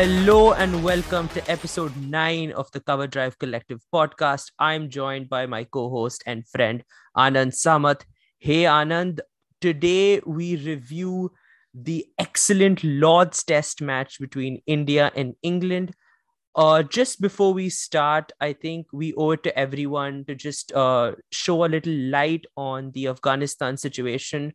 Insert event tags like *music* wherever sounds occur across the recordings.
Hello and welcome to episode 9 of the Cover Drive Collective podcast. I'm joined by my co host and friend Anand Samath. Hey Anand, today we review the excellent Lord's Test match between India and England. Uh, just before we start, I think we owe it to everyone to just uh, show a little light on the Afghanistan situation.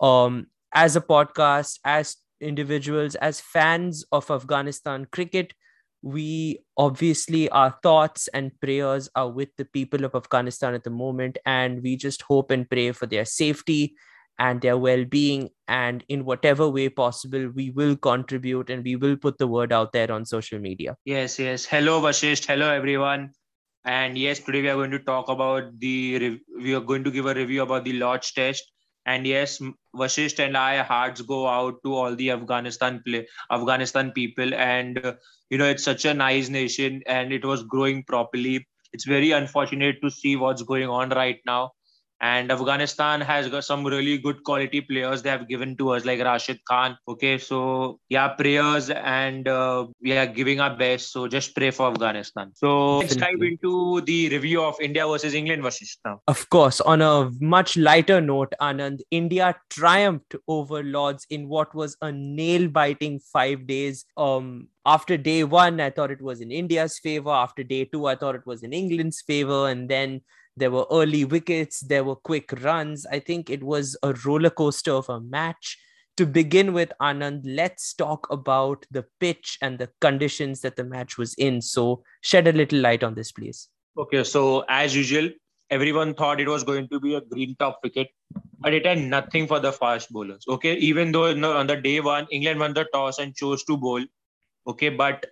Um, as a podcast, as individuals, as fans of Afghanistan cricket, we obviously, our thoughts and prayers are with the people of Afghanistan at the moment, and we just hope and pray for their safety and their well-being and in whatever way possible we will contribute and we will put the word out there on social media. Yes yes. Hello vasisht. Hello everyone. And yes today we are going to talk about the we are going to give a review about the lord's test and yes vasisht and i hearts go out to all the afghanistan play afghanistan people. And uh, you know it's such a nice nation and it was growing properly. It's very unfortunate to see what's going on right now and Afghanistan has got some really good quality players they have given to us, like Rashid Khan. Okay, so yeah, prayers and uh, we are giving our best. So just pray for Afghanistan. So let's dive into the review of India versus England versus now. Of course, on a much lighter note, Anand, India triumphed over Lords in what was a nail-biting five days. Um, after day one, I thought it was in India's favor. After day two, I thought it was in England's favor, and then there were early wickets, there were quick runs. I think it was a roller coaster of a match. To begin with, Anand, let's talk about the pitch and the conditions that the match was in. So, shed a little light on this, please. Okay, so as usual, everyone thought it was going to be a green top wicket, but it had nothing for the fast bowlers. Okay, even though on the day one, England won the toss and chose to bowl. Okay, but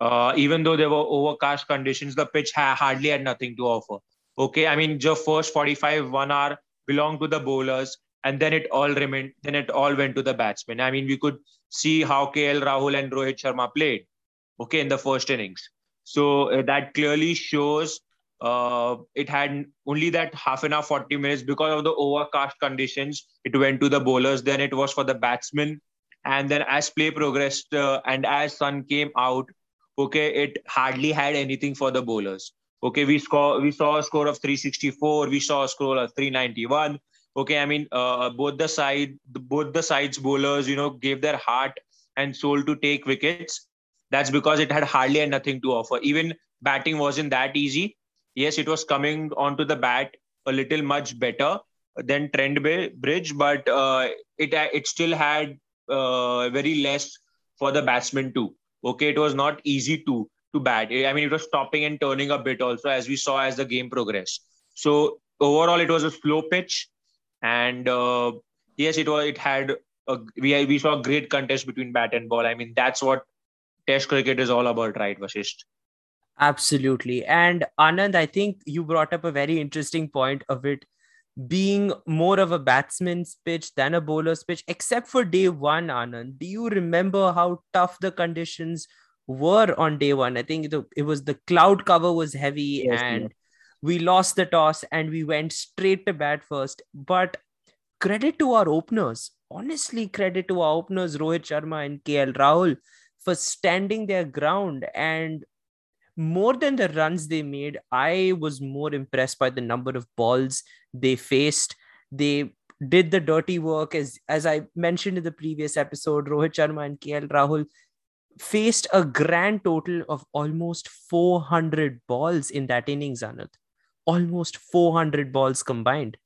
uh, even though there were overcast conditions, the pitch ha- hardly had nothing to offer. Okay, I mean, the first 45 one hour belonged to the bowlers, and then it all remained. Then it all went to the batsmen. I mean, we could see how KL Rahul and Rohit Sharma played. Okay, in the first innings. So uh, that clearly shows uh, it had only that half an hour, 40 minutes because of the overcast conditions. It went to the bowlers. Then it was for the batsmen. And then as play progressed uh, and as sun came out, okay, it hardly had anything for the bowlers. Okay, we score we saw a score of 364. We saw a score of 391. Okay, I mean uh, both the side both the sides bowlers you know gave their heart and soul to take wickets. That's because it had hardly had nothing to offer. Even batting wasn't that easy. Yes, it was coming onto the bat a little much better than Trent Bridge, but uh, it it still had uh, very less for the batsman too. Okay, it was not easy to to bat. I mean, it was stopping and turning a bit also as we saw as the game progressed. So overall, it was a slow pitch, and uh, yes, it was. It had a, we we saw a great contest between bat and ball. I mean, that's what Test cricket is all about, right, Vasisht? Absolutely. And Anand, I think you brought up a very interesting point of it being more of a batsman's pitch than a bowler's pitch, except for day one, Anand. Do you remember how tough the conditions were on day one. I think the, it was the cloud cover was heavy yes, and we lost the toss and we went straight to bat first. But credit to our openers. Honestly, credit to our openers, Rohit Sharma and KL Rahul, for standing their ground. And more than the runs they made, I was more impressed by the number of balls they faced. They did the dirty work as as I mentioned in the previous episode. Rohit Sharma and KL Rahul faced a grand total of almost 400 balls in that innings, Anand. Almost 400 balls combined.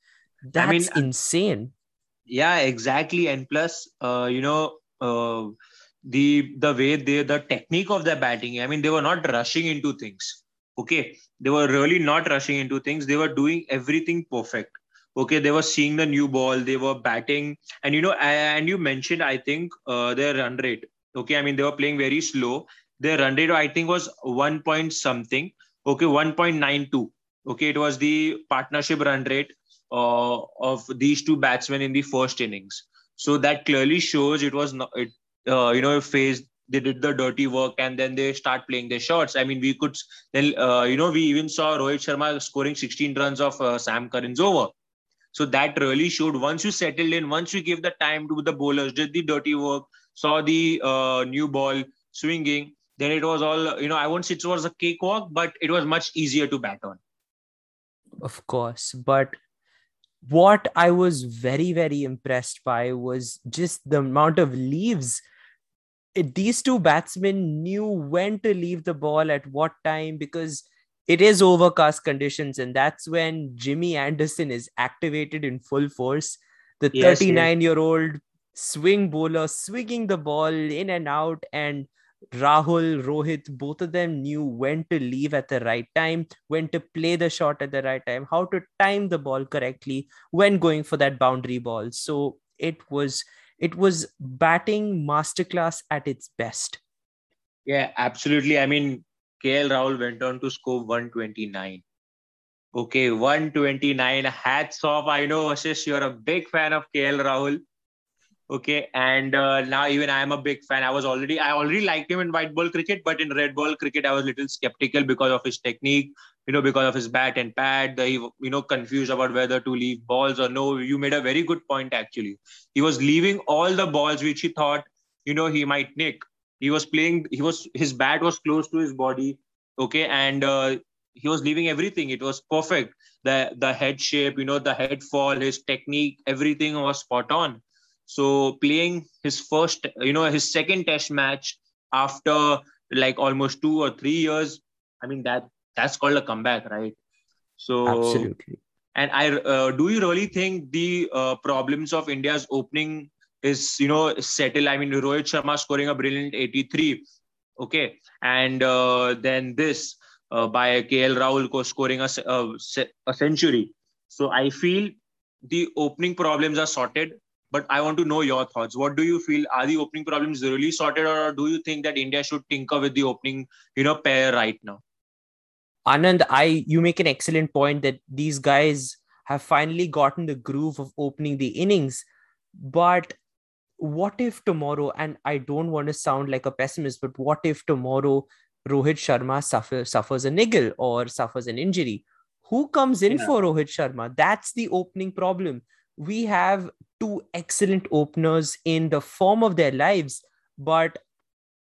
That's I mean, insane. Yeah, exactly. And plus, uh, you know, uh, the the way they the technique of their batting. I mean, they were not rushing into things. Okay, they were really not rushing into things. They were doing everything perfect. Okay, they were seeing the new ball. They were batting, and you know, and you mentioned, I think, uh, their run rate Okay, I mean they were playing very slow. Their run rate I think was one point something. Okay, one point nine two. Okay, it was the partnership run rate uh, of these two batsmen in the first innings. So that clearly shows it was not it. Uh, you know, phase they did the dirty work and then they start playing their shots. I mean, we could then uh, you know we even saw Rohit Sharma scoring 16 runs of uh, Sam Curran's over. So that really showed once you settled in, once you give the time to the bowlers, did the dirty work, saw the uh, new ball swinging, then it was all you know. I won't say it was a cakewalk, but it was much easier to bat on. Of course, but what I was very very impressed by was just the amount of leaves. It, these two batsmen knew when to leave the ball at what time because it is overcast conditions, and that's when Jimmy Anderson is activated in full force. The 39 year old swing bowler swinging the ball in and out, and Rahul, Rohit, both of them knew when to leave at the right time, when to play the shot at the right time, how to time the ball correctly when going for that boundary ball. So it was it was batting masterclass at its best. Yeah, absolutely. I mean, KL Rahul went on to score 129. Okay, 129. Hats off. I know, Ashish, you're a big fan of KL Rahul. Okay, and uh, now even I am a big fan. I was already, I already liked him in white ball cricket, but in red ball cricket, I was a little skeptical because of his technique, you know, because of his bat and pad. The, you know, confused about whether to leave balls or no. You made a very good point, actually. He was leaving all the balls which he thought, you know, he might nick he was playing he was his bat was close to his body okay and uh, he was leaving everything it was perfect the the head shape you know the head fall his technique everything was spot on so playing his first you know his second test match after like almost 2 or 3 years i mean that that's called a comeback right so absolutely and i uh, do you really think the uh, problems of india's opening is you know settle. I mean, Rohit Sharma scoring a brilliant 83. Okay, and uh, then this uh, by KL Rahul scoring a, a, a century. So I feel the opening problems are sorted. But I want to know your thoughts. What do you feel? Are the opening problems really sorted, or do you think that India should tinker with the opening, you know, pair right now? Anand, I you make an excellent point that these guys have finally gotten the groove of opening the innings, but what if tomorrow, and I don't want to sound like a pessimist, but what if tomorrow Rohit Sharma suffer, suffers a niggle or suffers an injury? Who comes in yeah. for Rohit Sharma? That's the opening problem. We have two excellent openers in the form of their lives, but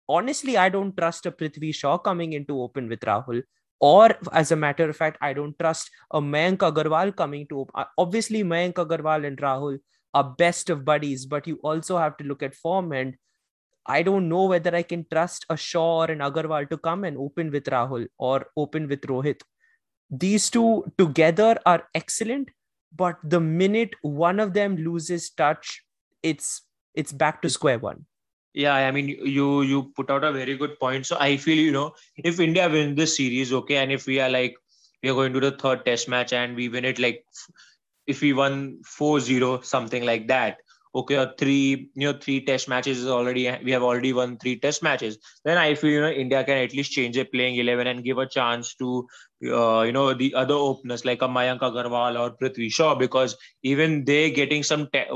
honestly, I don't trust a Prithvi Shaw coming into open with Rahul. Or, as a matter of fact, I don't trust a Mayank Agarwal coming to. open. Uh, obviously, Mayank Agarwal and Rahul are best of buddies, but you also have to look at form. And I don't know whether I can trust a Shaw or an Agarwal to come and open with Rahul or open with Rohit. These two together are excellent, but the minute one of them loses touch, it's it's back to square one. Yeah, I mean, you you put out a very good point. So I feel you know, if India wins this series, okay, and if we are like we are going to the third Test match and we win it like if we won 4-0 something like that okay three you know three test matches is already we have already won three test matches then i feel you know india can at least change their playing 11 and give a chance to uh, you know the other openers like a mayank agarwal or prithvi shaw because even they getting some te-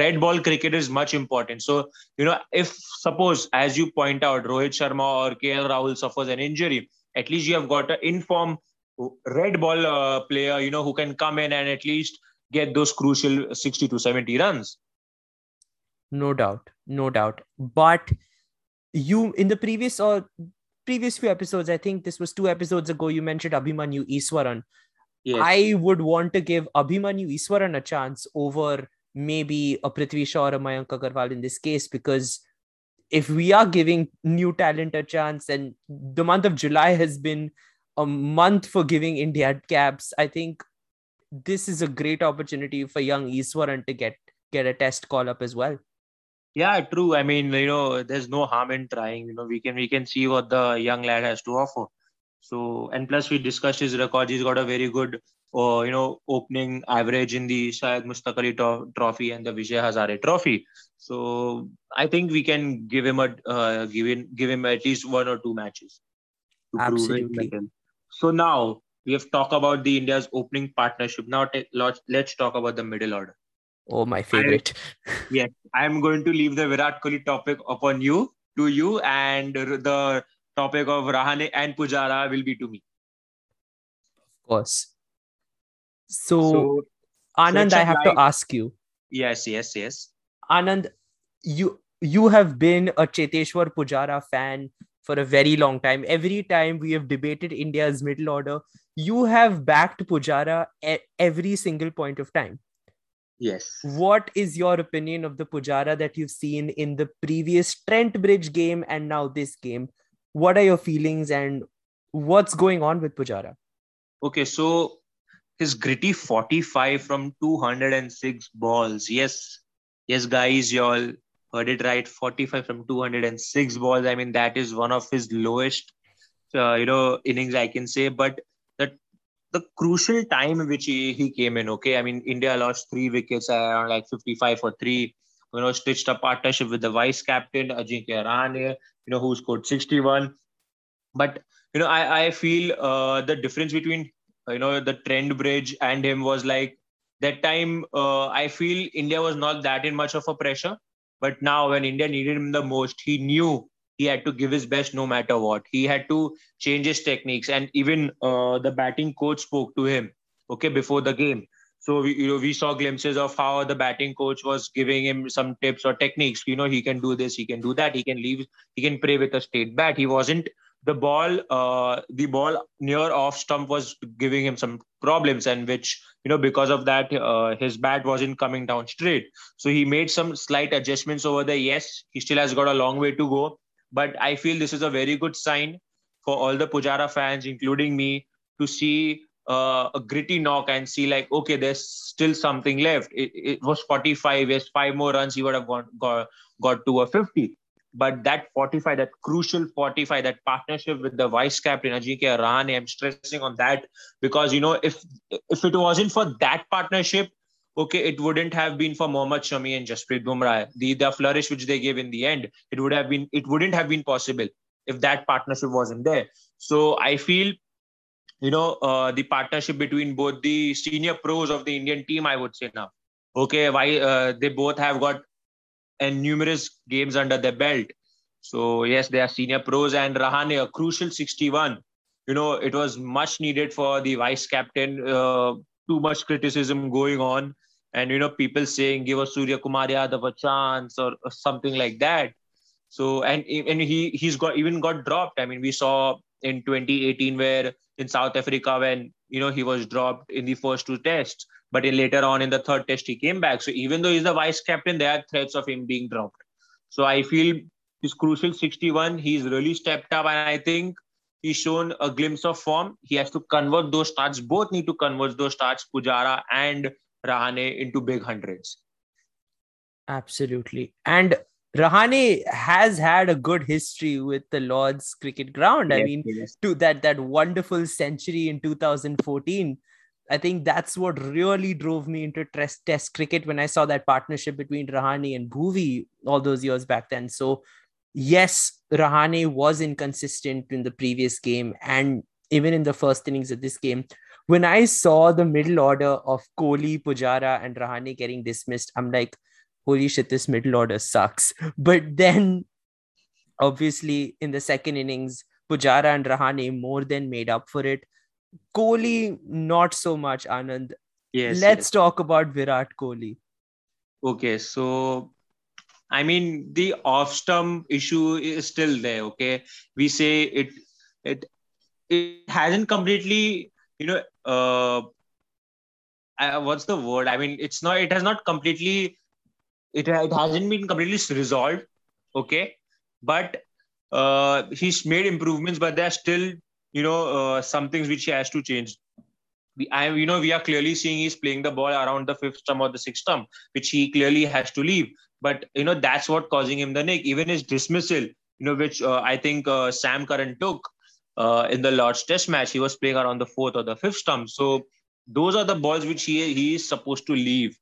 red ball cricket is much important so you know if suppose as you point out rohit sharma or kl rahul suffers an injury at least you have got an informed red ball uh, player you know who can come in and at least get those crucial 60 to 70 runs. No doubt, no doubt. But you in the previous or previous few episodes, I think this was two episodes ago, you mentioned Abhimanyu Easwaran Yes. I would want to give Abhimanyu Easwaran a chance over maybe a Prithvi Shaw or a Mayank Agarwal in this case because if we are giving new talent a chance and the month of July has been a month for giving India caps, I think this is a great opportunity for young Easwaran to get get a test call up as well. Yeah, true. I mean, you know, there's no harm in trying. You know, we can we can see what the young lad has to offer. So, and plus we discussed his record. He's got a very good, uh, you know, opening average in the Syed Mushtaq Ali Trophy and the Vijay Hazare Trophy. So, I think we can give him a uh, give him give him at least one or two matches. Absolutely. So now we have talked about the India's opening partnership. Now t- let's talk about the middle order. Oh, my favorite. I, *laughs* yes, I'm going to leave the Virat Kohli topic upon you, to you, and the topic of Rahane and Pujara will be to me. Of course. So, so Anand, I have like, to ask you. Yes, yes, yes. Anand, you you have been a Cheteshwar Pujara fan for a very long time. Every time we have debated India's middle order, you have backed Pujara at every single point of time. Yes. What is your opinion of the Pujara that you've seen in the previous Trent Bridge game and now this game? What are your feelings and what's going on with Pujara? Okay, so his gritty 45 from 206 balls. Yes, yes, guys, y'all heard it right 45 from 206 balls. I mean, that is one of his lowest, uh, you know, innings, I can say. But the crucial time which he, he came in, okay, I mean, India lost three wickets around like 55 for three. You know, stitched a partnership with the vice captain Ajinkya Rahane, you know, who scored 61. But you know, I I feel uh, the difference between you know the Trent Bridge and him was like that time. Uh, I feel India was not that in much of a pressure, but now when India needed him the most, he knew he had to give his best no matter what. He had to change his techniques, and even uh, the batting coach spoke to him. Okay, before the game. So we, you know, we saw glimpses of how the batting coach was giving him some tips or techniques. You know, he can do this, he can do that, he can leave, he can play with a straight bat. He wasn't the ball uh, the ball near off stump was giving him some problems and which you know because of that uh, his bat wasn't coming down straight so he made some slight adjustments over there yes he still has got a long way to go but i feel this is a very good sign for all the pujara fans including me to see uh, a gritty knock and see like okay there's still something left. It, it was 45 yes five more runs he would have got, got got to a 50 but that 45, that crucial 45, that partnership with the vice captain Ajinkya Rahane, I'm stressing on that because you know if if it wasn't for that partnership, okay, it wouldn't have been for Mohammad Shami and Jasprit Bumrah. The the flourish which they gave in the end, it would have been it wouldn't have been possible if that partnership wasn't there. So I feel you know uh, the partnership between both the senior pros of the Indian team, I would say now. Okay, why uh, they both have got and numerous games under their belt. So yes, they are senior pros and Rahane, a crucial 61. You know, it was much needed for the vice captain. Uh, too much criticism going on, and you know, people saying give us Surya Kumar Yadav a chance or, or something like that. So and and he he's got even got dropped. I mean, we saw in 2018 where in South Africa when you know he was dropped in the first two tests but in later on in the third test, he came back. So even though he's the vice captain, there are threats of him being dropped. So I feel his crucial 61, he's really stepped up. And I think he's shown a glimpse of form. He has to convert those starts. Both need to convert those starts, Pujara and Rahane, into big hundreds. Absolutely. And Rahane has had a good history with the Lord's cricket ground. Yes, I mean, yes. to that that wonderful century in 2014 I think that's what really drove me into test, test cricket when I saw that partnership between Rahane and Bhuvi all those years back then. So, yes, Rahane was inconsistent in the previous game and even in the first innings of this game. When I saw the middle order of Kohli, Pujara, and Rahane getting dismissed, I'm like, holy shit, this middle order sucks. *laughs* But then, obviously, in the second innings, Pujara and Rahane more than made up for it. Kohli, not so much, Anand. Yes. Let's yes. talk about Virat Kohli. Okay, so I mean the off stump issue is still there. Okay, we say it it it hasn't completely you know uh, what's the word? I mean it's not it has not completely it it hasn't been completely resolved. Okay, but uh he's made improvements, but there's still you know uh, some things which he has to change. We, I, you know, we are clearly seeing he's playing the ball around the fifth stump or the sixth stump, which he clearly has to leave. But you know, that's what causing him the nick. Even his dismissal, you know, which uh, I think uh, Sam Curran took uh, in the Lord's Test match, he was playing around the fourth or the fifth stump. So those are the balls which he he is supposed to leave.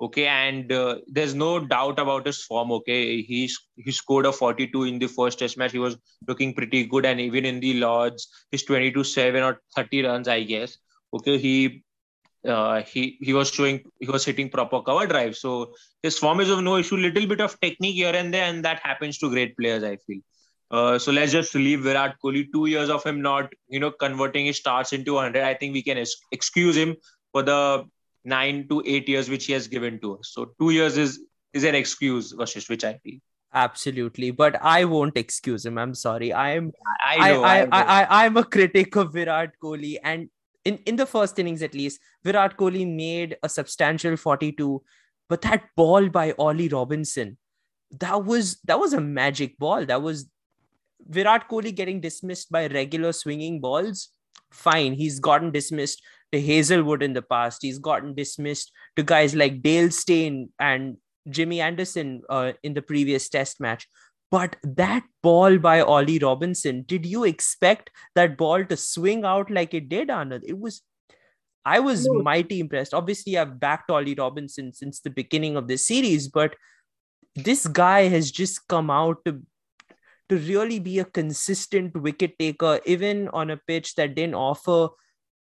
Okay and uh, there's no doubt about his form okay? He's he scored a 42 in the first test match. He was looking pretty good and even in the lords he's 22 7 or 30 runs i guess okay? He uh, he he was showing he was hitting proper cover drive. So his form is of no issue. Little bit of technique here and there and that happens to great players i feel uh, so let's just leave Virat Kohli. Two years of him not, you know, converting his starts into 100. I think we can excuse him for the nine to eight years which he has given to us. So two years is is an excuse, Vashish, which I feel. Absolutely, but I won't excuse him. I'm sorry. I'm I know. I, I, I, know. I, I, I'm a critic of Virat Kohli, and in, in the first innings at least, Virat Kohli made a substantial 42. But that ball by Ollie Robinson, that was that was a magic ball. That was Virat Kohli getting dismissed by regular swinging balls. Fine, he's gotten dismissed to Hazlewood in the past. He's gotten dismissed to guys like Dale Steyn and Jimmy Anderson uh, in the previous test match. But that ball by Ollie Robinson, did you expect that ball to swing out like it did, Anand? It was, I was no. mighty impressed. Obviously, I've backed Ollie Robinson since the beginning of this series, but this guy has just come out to to really be a consistent wicket taker, even on a pitch that didn't offer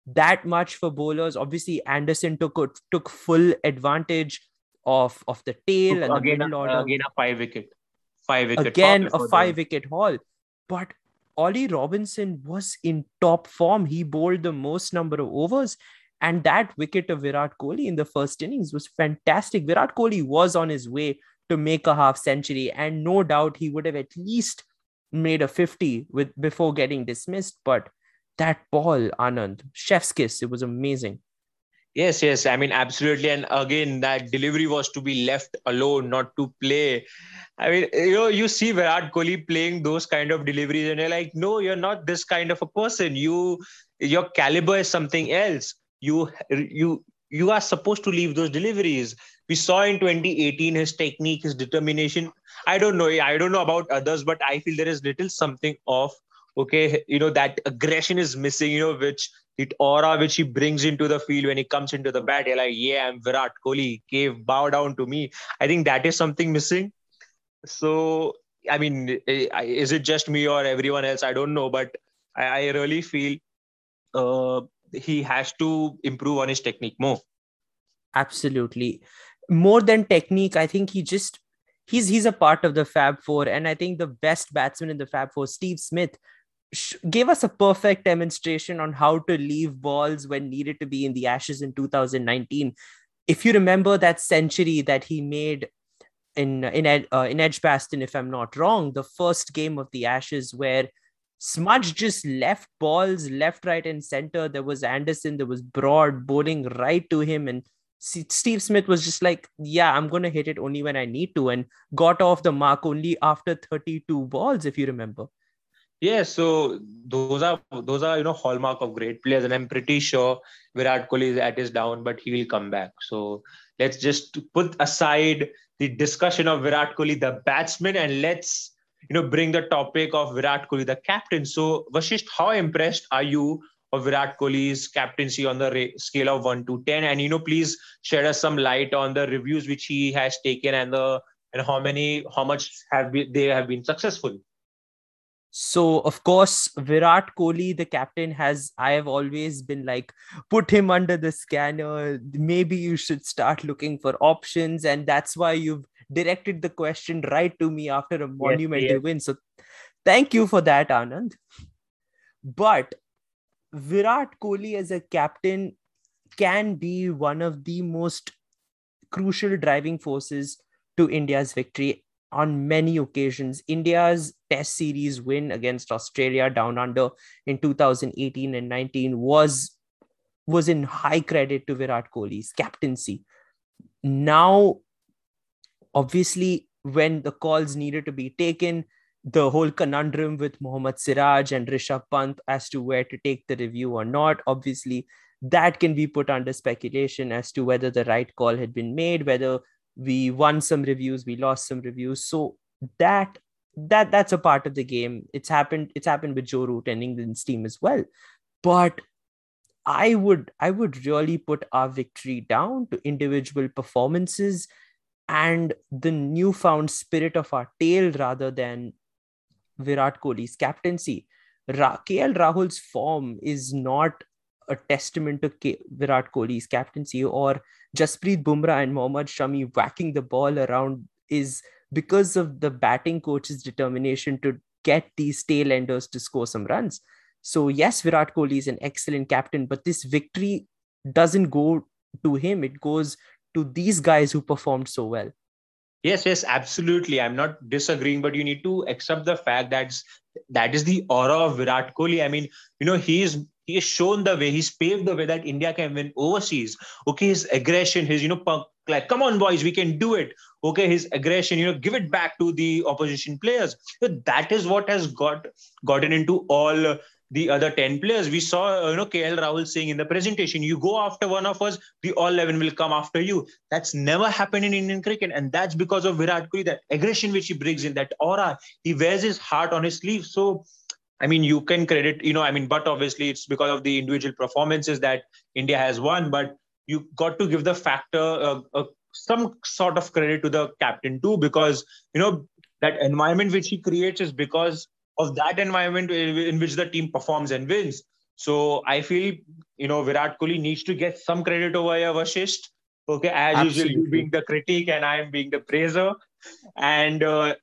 that much for bowlers. Obviously, Anderson took took full advantage of of the tail and again, the middle order. Again, a five wicket, five wicket. Again, a five wicket haul. But Ollie Robinson was in top form. He bowled the most number of overs. And that wicket of Virat Kohli in the first innings was fantastic. Virat Kohli was on his way to make a half century. And no doubt he would have at least made a 50 with before getting dismissed. But that ball, Anand, chef's kiss, it was amazing. Yes, yes. I mean, absolutely. And again, that delivery was to be left alone, not to play. I mean, you know, you see Virat Kohli playing those kind of deliveries, and you're like, no, you're not this kind of a person. You, your caliber is something else. You, you, you are supposed to leave those deliveries. We saw in 2018 his technique, his determination. I don't know. I don't know about others, but I feel there is little something of Okay, you know that aggression is missing. You know, which the aura which he brings into the field when he comes into the bat. You're like, yeah, I'm Virat Kohli. Cave, bow down to me. I think that is something missing. So, I mean, is it just me or everyone else? I don't know, but I, I really feel uh, he has to improve on his technique more. Absolutely, more than technique, I think he just he's he's a part of the Fab Four, and I think the best batsman in the Fab Four, Steve Smith, gave us a perfect demonstration on how to leave balls when needed to be in the ashes in 2019 if you remember that century that he made in in uh, in edgbaston if i'm not wrong the first game of the ashes where smudge just left balls left right and center. There was anderson there was broad bowling right to him and Steve Smith was just like, yeah, I'm going to hit it only when I need to, and got off the mark only after 32 balls, if you remember. Yeah, so those are those are you know hallmark of great players, and I'm pretty sure Virat Kohli is at his down, but he will come back. So let's just put aside the discussion of Virat Kohli, the batsman, and let's you know bring the topic of Virat Kohli, the captain. So Vasisht, how impressed are you of Virat Kohli's captaincy on the scale of one to ten? And you know, please shed us some light on the reviews which he has taken and the and how many how much have been, they have been successful. So of course, Virat Kohli, the captain, has I have always been like, put him under the scanner. Maybe you should start looking for options, and that's why you've directed the question right to me after a monumental yes, yes. win. So thank you for that, Anand. But Virat Kohli as a captain can be one of the most crucial driving forces to India's victory on many occasions. India's Test series win against Australia down under in 2018 and 19 was was in high credit to Virat Kohli's captaincy. Now, obviously, when the calls needed to be taken, the whole conundrum with Mohammad Siraj and Rishabh Pant as to where to take the review or not, obviously, that can be put under speculation as to whether the right call had been made, whether we won some reviews we lost some reviews. So that that that's a part of the game. It's happened it's happened with joe root and england's team as well. But i would i would really put our victory down to individual performances and the newfound spirit of our tail rather than virat kohli's captaincy Ra- KL Rahul's form is not a testament to K- Virat Kohli's captaincy or Jasprit Bumrah and Mohammad Shami whacking the ball around is because of the batting coach's determination to get these tail enders to score some runs. So, yes, Virat Kohli is an excellent captain, but this victory doesn't go to him, it goes to these guys who performed so well. Yes, yes, absolutely. I'm not disagreeing, but you need to accept the fact that that is the aura of Virat Kohli. I mean, you know, he is he has shown the way, he's paved the way that India can win overseas. Okay, his aggression, his you know, like, come on, boys, we can do it. Okay, his aggression, you know, give it back to the opposition players. So that is what has got gotten into all the other 10 players. We saw, uh, you know, KL Rahul saying in the presentation, you go after one of us, the all 11 will come after you. That's never happened in Indian cricket. And that's because of Virat Kohli, that aggression which he brings in, that aura. He wears his heart on his sleeve. So, I mean, you can credit, you know, I mean, but obviously it's because of the individual performances that India has won. But you got to give the factor uh, uh, some sort of credit to the captain too, because, you know, that environment which he creates is because of that environment in which the team performs and wins. So I feel you know Virat Kohli needs to get some credit over here, Vasisht. Okay, as Absolutely. usual, you being the critic and I am being the praiser. And uh,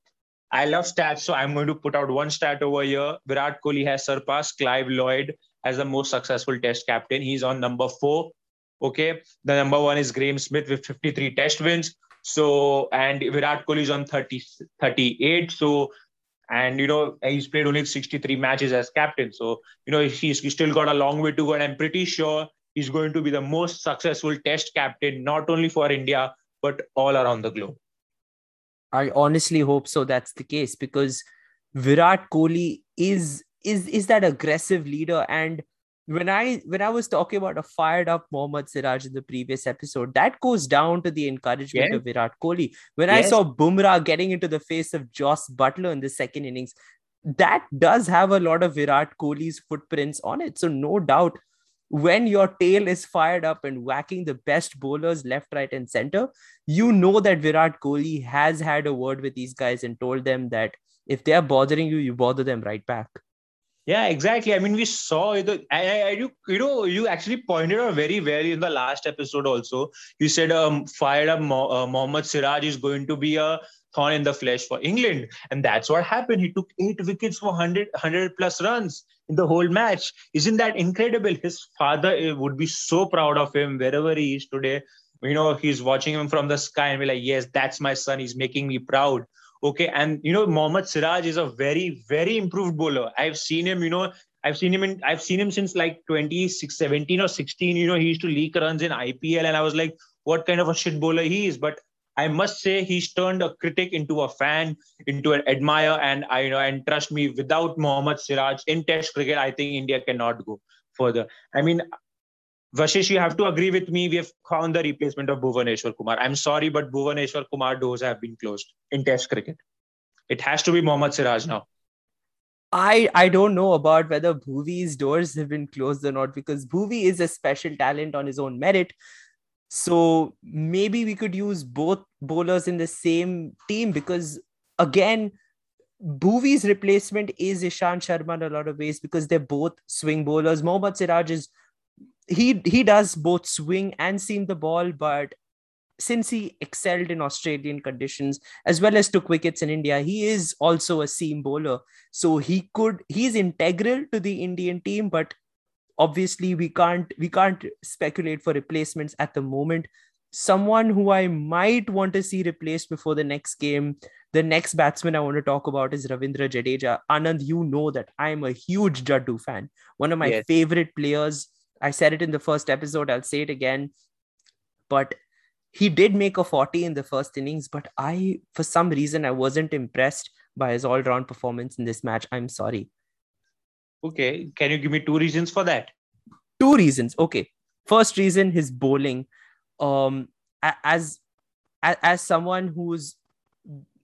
I love stats, so I'm going to put out one stat over here. Virat Kohli has surpassed Clive Lloyd as the most successful Test captain. He's on number four. Okay, the number one is Graham Smith with 53 Test wins. So and Virat Kohli is on 30, 38. So and you know he's played only 63 matches as captain. So you know he's, he's still got a long way to go. And i'm pretty sure he's going to be the most successful test captain not only for india but all around the globe. I honestly hope so that's the case because virat kohli is is is that aggressive leader. And when I when I was talking about a fired up Mohammad Siraj in the previous episode, that goes down to the encouragement of Virat Kohli. When yes. I saw Bumrah getting into the face of Jos Buttler in the second innings, that does have a lot of Virat Kohli's footprints on it. So no doubt, when your tail is fired up and whacking the best bowlers left, right, and center, you know that Virat Kohli has had a word with these guys and told them that if they are bothering you, you bother them right back. Yeah, exactly. I mean, we saw it. I, I, you, you know, you actually pointed out very well in the last episode. Also, you said um, fired up Mo- uh, Mohammad Siraj is going to be a thorn in the flesh for England, and that's what happened. He took eight wickets for 100, 100 plus runs in the whole match. Isn't that incredible? His father eh, would be so proud of him wherever he is today. You know, he's watching him from the sky and be like, "Yes, that's my son. He's making me proud." Okay, and you know Mohammad Siraj is a very very improved bowler. I've seen him. You know, I've seen him in I've seen him since like 2017 or 16. You know, he used to leak runs in IPL, and I was like, what kind of a shit bowler he is. But I must say he's turned a critic into a fan, into an admirer, and I you know and trust me, without Mohammad Siraj in Test cricket, I think India cannot go further. I mean, Vashish, you have to agree with me. We have found the replacement of Bhuvneshwar Kumar. I'm sorry, but Bhuvneshwar Kumar doors have been closed in Test cricket. It has to be Mohammad Siraj now. I I don't know about whether Bhuvi's doors have been closed or not because Bhuvi is a special talent on his own merit. So maybe we could use both bowlers in the same team because again, Bhuvi's replacement is Ishant Sharma in a lot of ways because they're both swing bowlers. Mohammad Siraj is he he does both swing and seam the ball, but since he excelled in Australian conditions as well as took wickets in India, he is also a seam bowler. So he could he's integral to the Indian team, but obviously we can't we can't speculate for replacements at the moment. Someone who I might want to see replaced before the next game. The next batsman I want to talk about is Ravindra Jadeja. Anand, you know that I am a huge Jaddu fan. One of my yes. favorite players I said it in the first episode, I'll say it again. But he did make a 40 in the first innings, but I, for some reason, I wasn't impressed by his all round performance in this match. I'm sorry. Okay. Can you give me two reasons for that? Two reasons. Okay. First reason, his bowling. Um, as as someone who's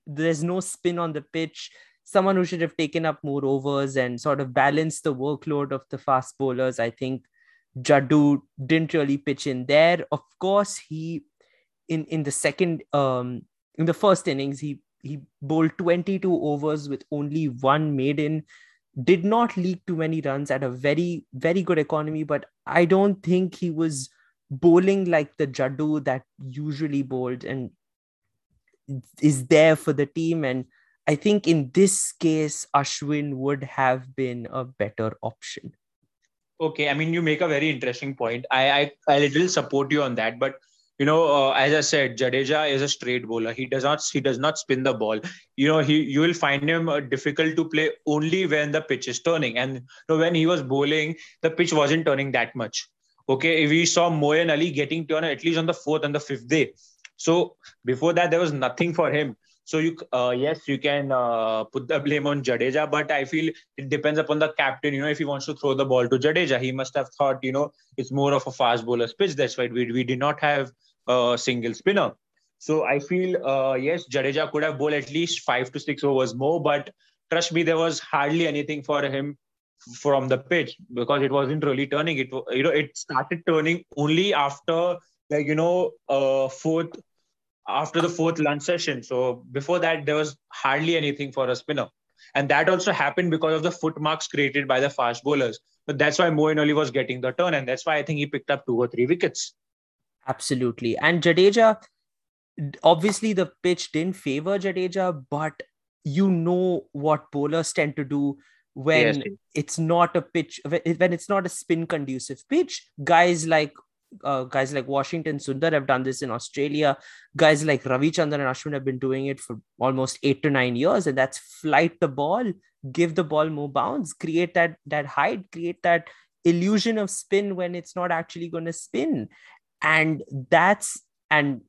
there's no spin on the pitch, someone who should have taken up more overs and sort of balanced the workload of the fast bowlers. I think Jaddu didn't really pitch in there. Of course, he in in the second um in the first innings he he bowled 22 overs with only one maiden did not leak too many runs at a very very good economy but i don't think he was bowling like the jaddu that usually bowled and is there for the team. And i think in this case ashwin would have been a better option okay i mean you make a very interesting point i i, I little support you on that but you know, uh, as I said, Jadeja is a straight bowler. He does not he does not spin the ball. You know, he you will find him uh, difficult to play only when the pitch is turning. And you know, when he was bowling, the pitch wasn't turning that much. Okay, we saw Moeen Ali getting turned at least on the fourth and the fifth day. So before that, there was nothing for him. So you, uh, yes, you can uh, put the blame on Jadeja, but I feel it depends upon the captain. You know, if he wants to throw the ball to Jadeja, he must have thought, you know, it's more of a fast bowler's pitch. That's why we we did not have a single spinner. So I feel, uh, yes, Jadeja could have bowled at least five to six overs more, but trust me, there was hardly anything for him from the pitch because it wasn't really turning. It you know it started turning only after like you know uh, fourth after the fourth lunch session. So before that, there was hardly anything for a spinner. And that also happened because of the foot marks created by the fast bowlers. But that's why Moeen Ali was getting the turn. And that's why I think he picked up two or three wickets. Absolutely. And Jadeja, obviously the pitch didn't favor Jadeja, but you know what bowlers tend to do when yes. it's not a pitch, when it's not a spin conducive pitch. Guys like uh, guys like Washington Sundar have done this in Australia. Guys like Ravi Ravichandran and Ashwin have been doing it for almost eight to nine years, and that's flight the ball, give the ball more bounce, create that that height, create that illusion of spin when it's not actually going to spin, and that's and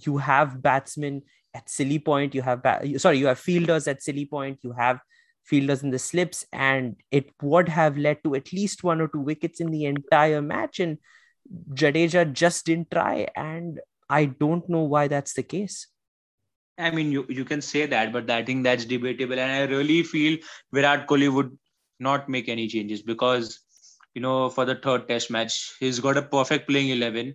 you have batsmen at silly point, you have ba- sorry, you have fielders at silly point, you have fielders in the slips, and it would have led to at least one or two wickets in the entire match and Jadeja just didn't try, and I don't know why that's the case. I mean, you, you can say that, but I think that's debatable. And I really feel Virat Kohli would not make any changes because, you know, for the third test match, he's got a perfect playing 11.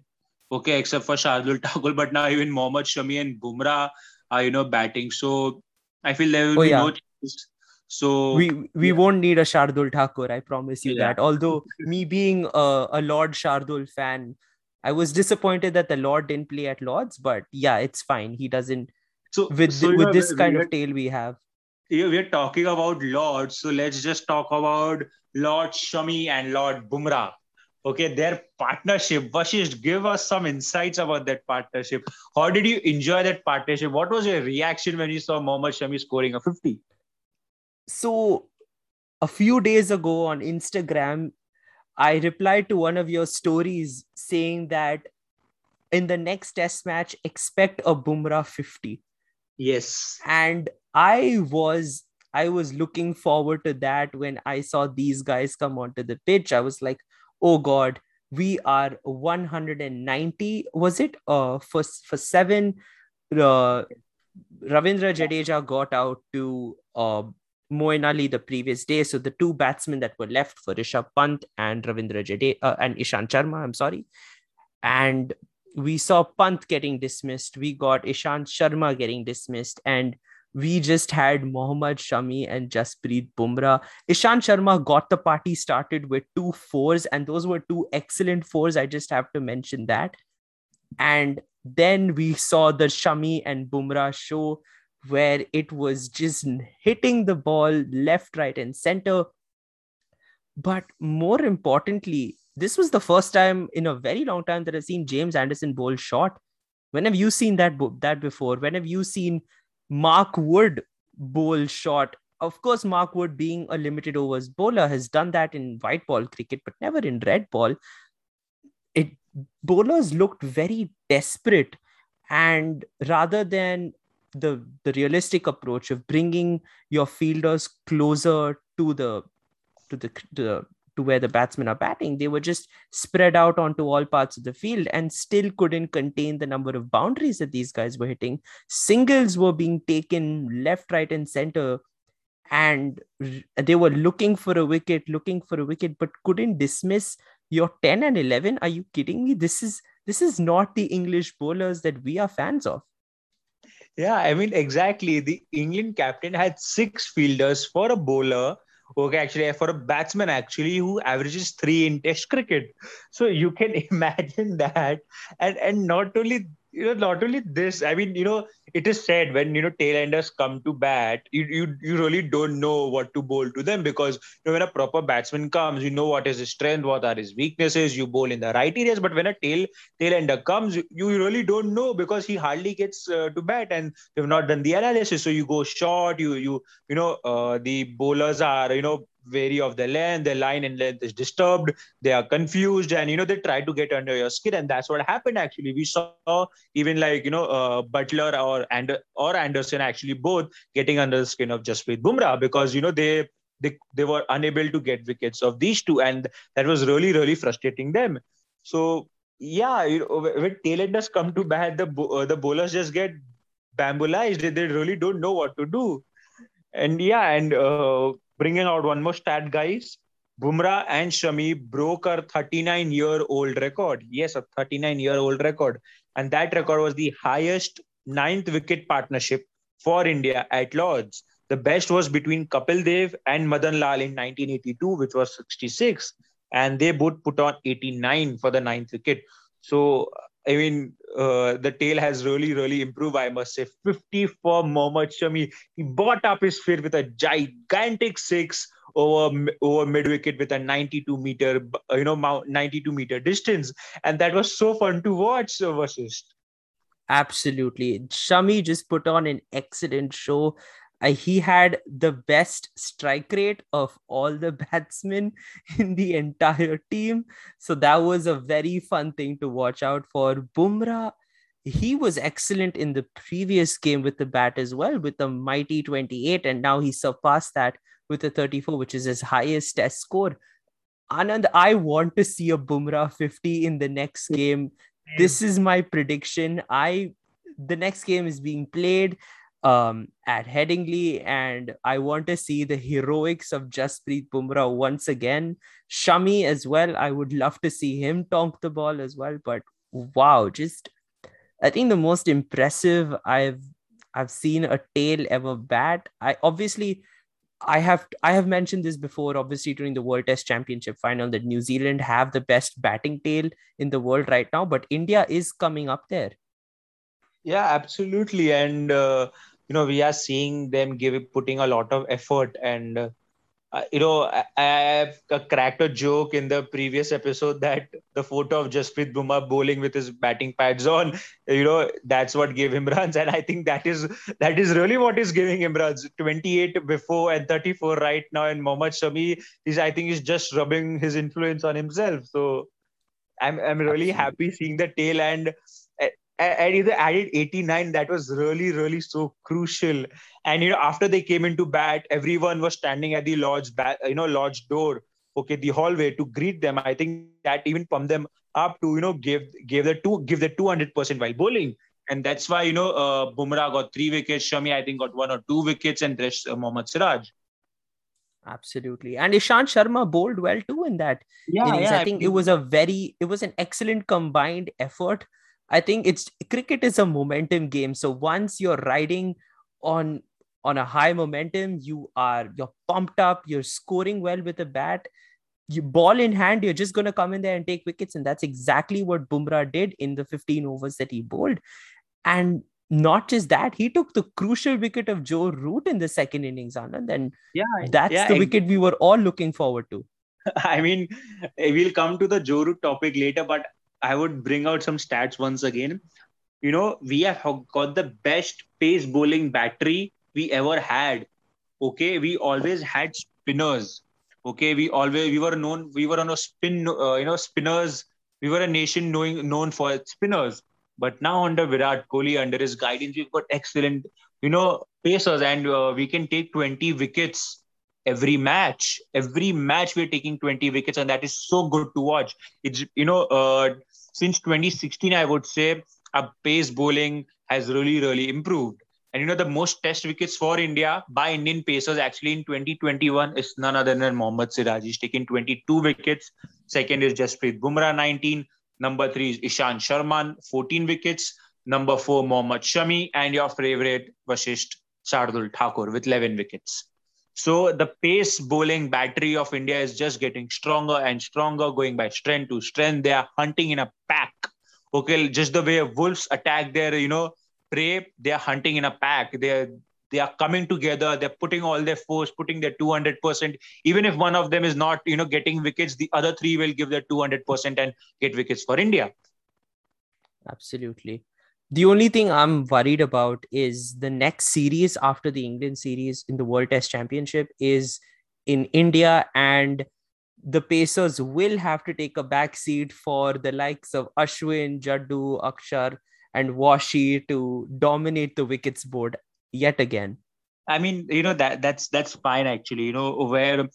Okay, except for Shardul *laughs* Thakur, but now even Mohammad Shami and Bumrah are, you know, batting. So I feel there will oh, be yeah. no changes. So we we yeah. won't need a Shardul Thakur, I promise you yeah. that. Although *laughs* me being a, a Lord Shardul fan, I was disappointed that the Lord didn't play at Lords, but yeah, it's fine. He doesn't. So with so with this kind of tale we have. Yeah, We're talking about Lords, so let's just talk about Lord Shami and Lord Bumrah. Okay, their partnership. Vashish, give us some insights about that partnership. How did you enjoy that partnership? What was your reaction when you saw Mohammad Shami scoring a 50? So a few days ago on Instagram, I replied to one of your stories saying that in the next test match, expect a Bumrah 50. Yes. And I was I was looking forward to that when I saw these guys come onto the pitch. I was like, oh God, we are 190. Was it uh for for seven? Uh, Ravindra Jadeja got out to uh, Moeen Ali the previous day. So the two batsmen that were left for Rishabh Pant and Ravindra Jade uh, and Ishant Sharma, I'm sorry. And we saw Pant getting dismissed. We got Ishant Sharma getting dismissed. And we just had Mohammad Shami and Jasprit Bumrah. Ishant Sharma got the party started with two fours, and those were two excellent fours. I just have to mention that. And then we saw the Shami and Bumrah show where it was just hitting the ball left, right, and center. But more importantly, this was the first time in a very long time that I've seen James Anderson bowl short. When have you seen that that before? When have you seen Mark Wood bowl short? Of course, Mark Wood, being a limited overs bowler, has done that in white ball cricket, but never in red ball. It bowlers looked very desperate, and rather than the the realistic approach of bringing your fielders closer to the to the to, the, to where the batsmen are batting. They were just spread out onto all parts of the field and still couldn't contain the number of boundaries that these guys were hitting. Singles were being taken left right and center and they were looking for a wicket looking for a wicket but couldn't dismiss your 10 and 11 are you kidding me? This is this is not the english bowlers that we are fans of yeah, I mean, exactly. The England captain had six fielders for a bowler. Okay, actually, for a batsman, actually, who averages three in Test cricket. So you can *laughs* imagine that, and and not only you know, not only this, I mean, you know, it is said when you know tailenders come to bat, you, you you really don't know what to bowl to them because you know when a proper batsman comes, you know what is his strength, what are his weaknesses. You bowl in the right areas, but when a tail tailender comes, you, really don't know because he hardly gets uh, to bat and they've not done the analysis. So you go short, you you you know uh, the bowlers are you know vary of the length, their line and length is disturbed, they are confused, and you know they try to get under your skin, and that's what happened. Actually, we saw even like you know uh, Buttler or and or Anderson actually both getting under the skin of Jasprit Bumrah because you know they they they were unable to get wickets of these two, and that was really really frustrating them. So yeah, you know, when tailenders come to bat, the uh, the bowlers just get bamboozled. They, they really don't know what to do. And yeah, and uh, bringing out one more stat, guys. Bumrah and Shami broke a 39 year old record. Yes, a 39 year old record. And that record was the highest ninth wicket partnership for India at Lords. The best was between Kapil Dev and Madan Lal in 1982, which was 66. And they both put on 89 for the ninth wicket. So, I mean, uh, the tail has really, really improved. I must say, 50 for Mohammad Shami. He bought up his feet with a gigantic six over over mid wicket with a 92 meter, you know, 92 meter distance, and that was so fun to watch. Versus. Absolutely, Shami just put on an excellent show. He had the best strike rate of all the *laughs* batsmen in the entire team. So that was a very fun thing to watch out for. Bumrah, he was excellent in the previous game with the bat as well, with the mighty 28, and now he surpassed that with a 34, which is his highest test score. Anand, I want to see a Bumrah 50 in the next game. This is my prediction. I the next game is being played um, at Headingley, and I want to see the heroics of Jasprit Bumrah once again. Shami as well. I would love to see him tonk the ball as well. But wow, just I think the most impressive I've I've seen a tail ever bat. I obviously I have I have mentioned this before, obviously during the World Test Championship final, that New Zealand have the best batting tail in the world right now, but India is coming up there. Yeah, absolutely, and uh, you know we are seeing them give putting a lot of effort. And uh, uh, you know I, I have cracked a joke in the previous episode that the photo of Jasprit Bumrah bowling with his batting pads on you know that's what gave him runs. And I think that is that is really what is giving him runs. 28 before and 34 right now and Mohammad Shami is I think is just rubbing his influence on himself. So I'm I'm really Absolutely. happy seeing the tail and and either added 89 that was really really so crucial. And you know after they came into bat everyone was standing at the lodge bat you know lodge door okay the hallway to greet them. I think that even pumped them up to you know give give the two give the 200% while bowling. And that's why you know uh, Bumrah got three wickets Shami I think got one or two wickets and rest uh, Mohammad Siraj. Absolutely. And Ishant Sharma bowled well too in that yeah, innings. yeah I think I it was a very it was an excellent combined effort I think it's cricket is a momentum game. So once you're riding on on a high momentum, you are you're pumped up, you're scoring well with a bat. You ball in hand, you're just gonna come in there and take wickets, and that's exactly what Bumrah did in the 15 overs that he bowled. And not just that, he took the crucial wicket of Joe Root in the second innings, Anand, and yeah, that's yeah, the wicket we were all looking forward to. *laughs* I mean, we'll come to the Joe Root topic later, but I would bring out some stats once again. You know, we have got the best pace bowling battery we ever had. Okay, we always had spinners. Okay, we always we were known we were on a spin. Uh, you know, spinners. We were a nation knowing known for spinners. But now under Virat Kohli, under his guidance, we've got excellent, you know, pacers, and uh, we can take 20 wickets every match. Every match we're taking 20 wickets, and that is so good to watch. It's you know, uh, since 2016, I would say our pace bowling has really, really improved. And you know, the most test wickets for India by Indian pacers actually in 2021 is none other than Mohammad Siraj. He's taken 22 wickets. Second is Jasprit Bumrah, 19. Number three is Ishant Sharma, 14 wickets. Number four, Mohammad Shami. And your favorite, Vasisht Shardul Thakur with 11 wickets. So the pace bowling battery of India is just getting stronger and stronger, going by strength to strength. They are hunting in a pack. Okay, just the way wolves attack their, you know, prey, they are hunting in a pack. They're they are coming together they're putting all their force putting their 200% even if one of them is not you know getting wickets the other three will give their 200% and get wickets for india absolutely the only thing i'm worried about is the next series after the england series in the world test championship is in india and the Pacers will have to take a back seat for the likes of Ashwin, Jaddu, Akshar, and Washi to dominate the wickets board yet again. I mean, you know that that's that's fine actually. You know where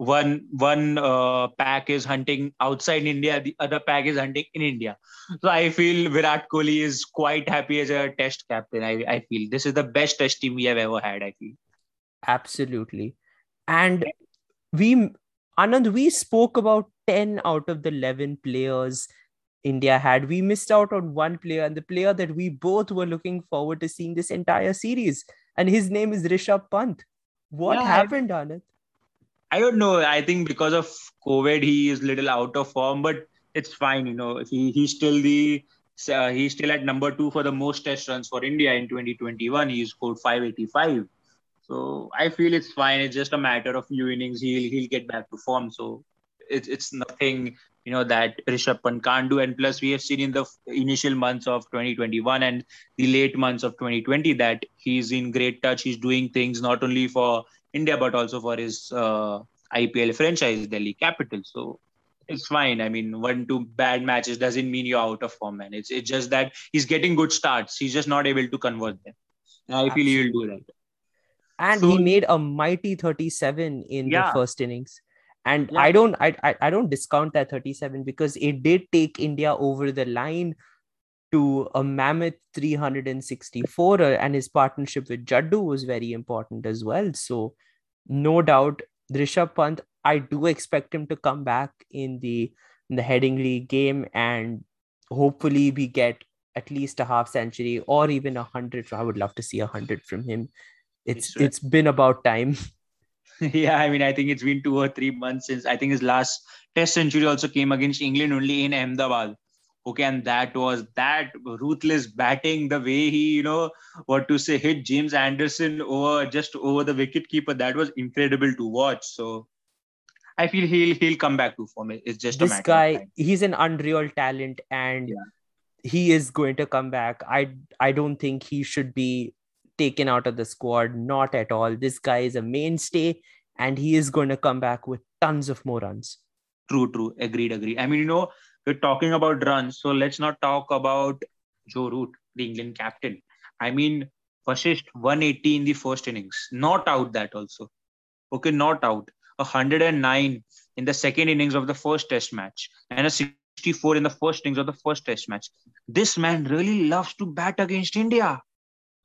one one uh, pack is hunting outside India, the other pack is hunting in India. So I feel Virat Kohli is quite happy as a Test captain. I I feel this is the best Test team we have ever had. I feel absolutely, and we Anand, we spoke about 10 out of the 11 players India had. We missed out on one player, and the player that we both were looking forward to seeing this entire series. And his name is Rishabh Pant. What yeah, happened, I, Anand? I don't know. I think because of COVID, he is little out of form, but it's fine. You know, he he's still the uh, he's still at number two for the most test runs for India in 2021. He scored 585. So I feel it's fine. It's just a matter of few innings. He'll he'll get back to form. So it's it's nothing you know that Rishabh Pant can't do. And plus, we have seen in the initial months of 2021 and the late months of 2020 that he's in great touch. He's doing things not only for India but also for his uh, IPL franchise, Delhi Capital. So it's fine. I mean, one two bad matches doesn't mean you're out of form, man. It's it's just that he's getting good starts. He's just not able to convert them. And I Absolutely. feel he'll do that and so, he made a mighty 37 in yeah. the first innings and yeah. i don't I, I i don't discount that 37 because it did take india over the line to a mammoth 364 uh, and his partnership with jaddu was very important as well. So no doubt rishabh pant i do expect him to come back in the in the headingley game and hopefully we get at least a half century or even a hundred. I would love to see a hundred from him. It's it's been about time. *laughs* Yeah i mean i think it's been two or three months since i think his last test century also came against england only in ahmedabad okay and that was that ruthless batting the way he you know what to say hit james anderson over just over the wicket keeper that was incredible to watch so i feel he'll he'll come back to form it's just this guy he's an unreal talent and yeah. he is going to come back i i don't think he should be taken out of the squad. Not at all. This guy is a mainstay and he is going to come back with tons of more runs. True, true. Agreed, agreed. I mean, you know, we're talking about runs. So let's not talk about Joe Root, the England captain. I mean, Vasisht 180 in the first innings. Not out that also. Okay, not out. 109 in the second innings of the first test match and a 64 in the first innings of the first test match. This man really loves to bat against India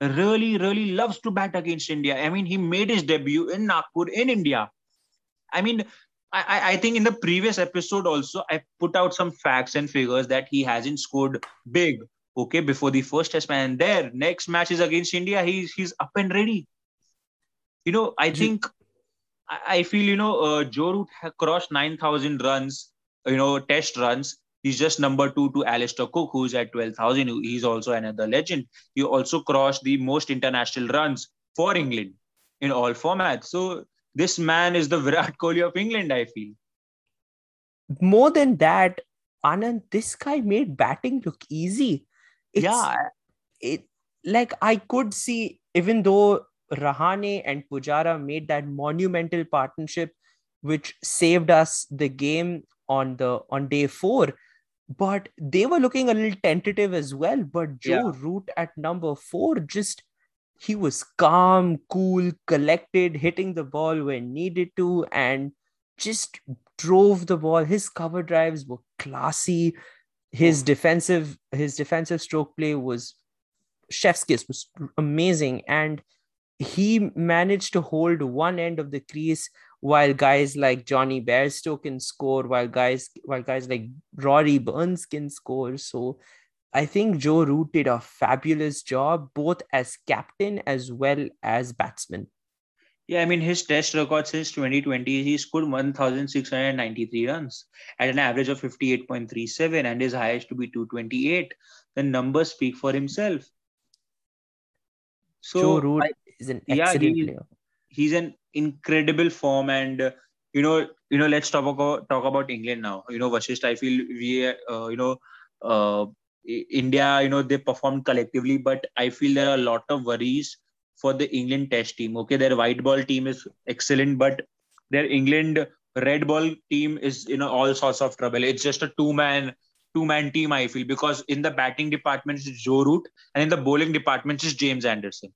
really, really loves to bat against India. I mean, he made his debut in Nagpur in India. I mean, I, I think in the previous episode also, I put out some facts and figures that he hasn't scored big, okay, before the first test match. And there, next match is against India. He's he's up and ready. You know, I think I feel you know uh, Joe Root crossed nine thousand runs, you know, test runs He's just number two to Alastair Cook, who's at 12,000. He's also another legend. He also crossed the most international runs for England in all formats. So this man is the *laughs* Virat Kohli of England, I feel. More than that, Anand, this guy made batting look easy. It's, yeah. It like I could see, even though Rahane and Pujara made that monumental partnership, which saved us the game on the on day four but they were looking a little tentative as well. But Joe yeah. Root at number four just he was calm, cool, collected, hitting the ball when needed to, and just drove the ball. His cover drives were classy. His oh. defensive his defensive stroke play was chef's kiss was amazing and he managed to hold one end of the crease while guys like Jonny Bairstow can score, while guys while guys like Rory Burns can score. So I think Joe Root did a fabulous job both as captain as well as batsman. Yeah, I mean his test record since 2020, he scored 1,693 runs at an average of 58.37, and his highest to be 228. The numbers speak for himself. So Joe Root I, is an excellent yeah, he, player. He's an incredible form, and uh, you know, you know, let's talk about talk about England now. You know, Vasisht, I feel we, uh, you know, uh, India, you know, they performed collectively, but I feel there are a lot of worries for the England Test team. Okay, their white ball team is excellent, but their England red ball team is you know all sorts of trouble. It's just a two man two man team. I feel because in the batting department is Joe Root and in the bowling department is James Anderson.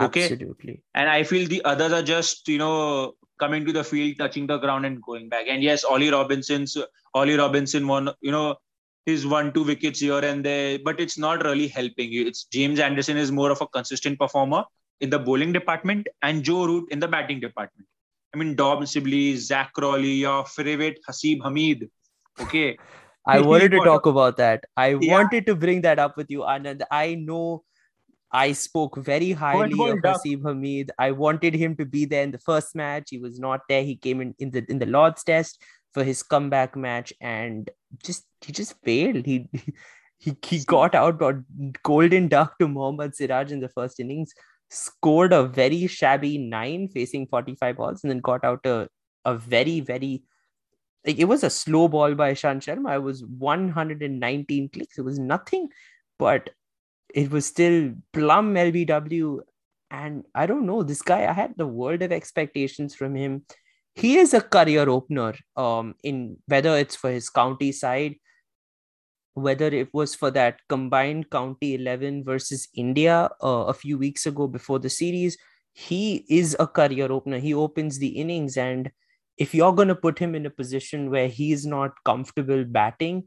Okay, absolutely. And I feel the others are just you know coming to the field, touching the ground, and going back. And yes, Ollie Robinson's Ollie Robinson won. You know his one two wickets here and there, but it's not really helping you. It's James Anderson is more of a consistent performer in the bowling department and Joe Root in the batting department. I mean, Dom Sibley, Zak Crawley, your favorite Haseeb Hameed. Okay. *laughs* I wanted to *laughs* talk about that. I yeah. wanted to bring that up with you, Anand. I know I spoke very highly of Haseeb Hameed. I wanted him to be there in the first match. He was not there. He came in in the in the Lord's Test for his comeback match, and just he just failed. He *laughs* he, he got out on golden duck to Mohammad Siraj in the first innings scored a very shabby nine facing 45 balls and then got out a, a very, very like it was a slow ball by Ishant Sharma. It was 119 clicks. It was nothing, but it was still plum LBW. And I don't know, this guy, I had the world of expectations from him. He is a career opener, um, in whether it's for his county side whether it was for that combined county 11 versus India uh, a few weeks ago before the series, he is a career opener. He opens the innings. And if you're going to put him in a position where he's not comfortable batting,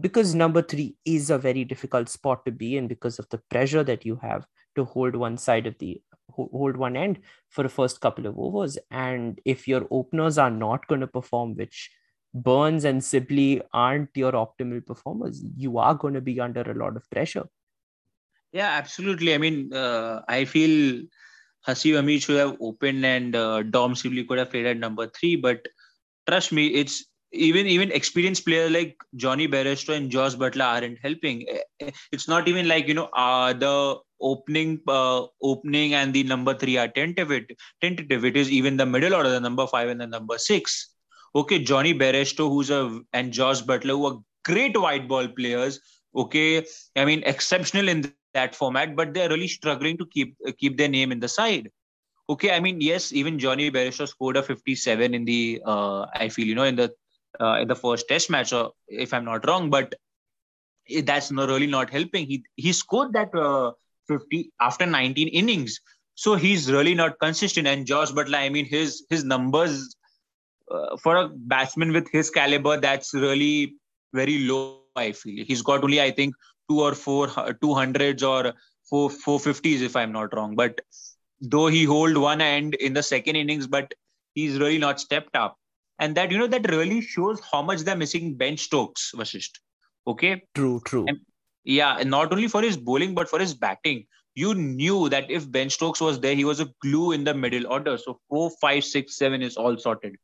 because number three is a very difficult spot to be in because of the pressure that you have to hold one side of the hold one end for the first couple of overs. And if your openers are not going to perform, which Burns and Sibley aren't your optimal performers, you are going to be under a lot of pressure. Yeah, absolutely. I mean, uh, I feel Haseeb Hameed should have opened and uh, Dom Sibley could have played at number three. But trust me, it's even even experienced players like Jonny Bairstow and Jos Buttler aren't helping. Eh, eh, it's not even like you know uh, the opening uh, opening and the number three are tentative. Tentative. It is even the middle order, the number five and the number six okay, Jonny Bairstow, who's a and Jos Buttler, who are great white ball players. Okay, I mean exceptional in that format, but they're really struggling to keep keep their name in the side. Okay, I mean yes, even Jonny Bairstow scored a 57 in the uh, I feel you know in the uh, in the first Test match, or if I'm not wrong, but that's not really not helping. He he scored that uh, 50 after 19 innings, so he's really not consistent. And Josh Buttler, I mean his his numbers uh, for a batsman with his caliber, that's really very low. I feel he's got only I think two or four two hundreds or four four fifties if I'm not wrong. But though he hold one end in the second innings, but he's really not stepped up, and that you know that really shows how much they're missing Ben Stokes, Vasisht. Okay. True. True. And yeah, not only for his bowling but for his batting. You knew that if Ben Stokes was there, he was a glue in the middle order. So four, five, six, seven is all sorted.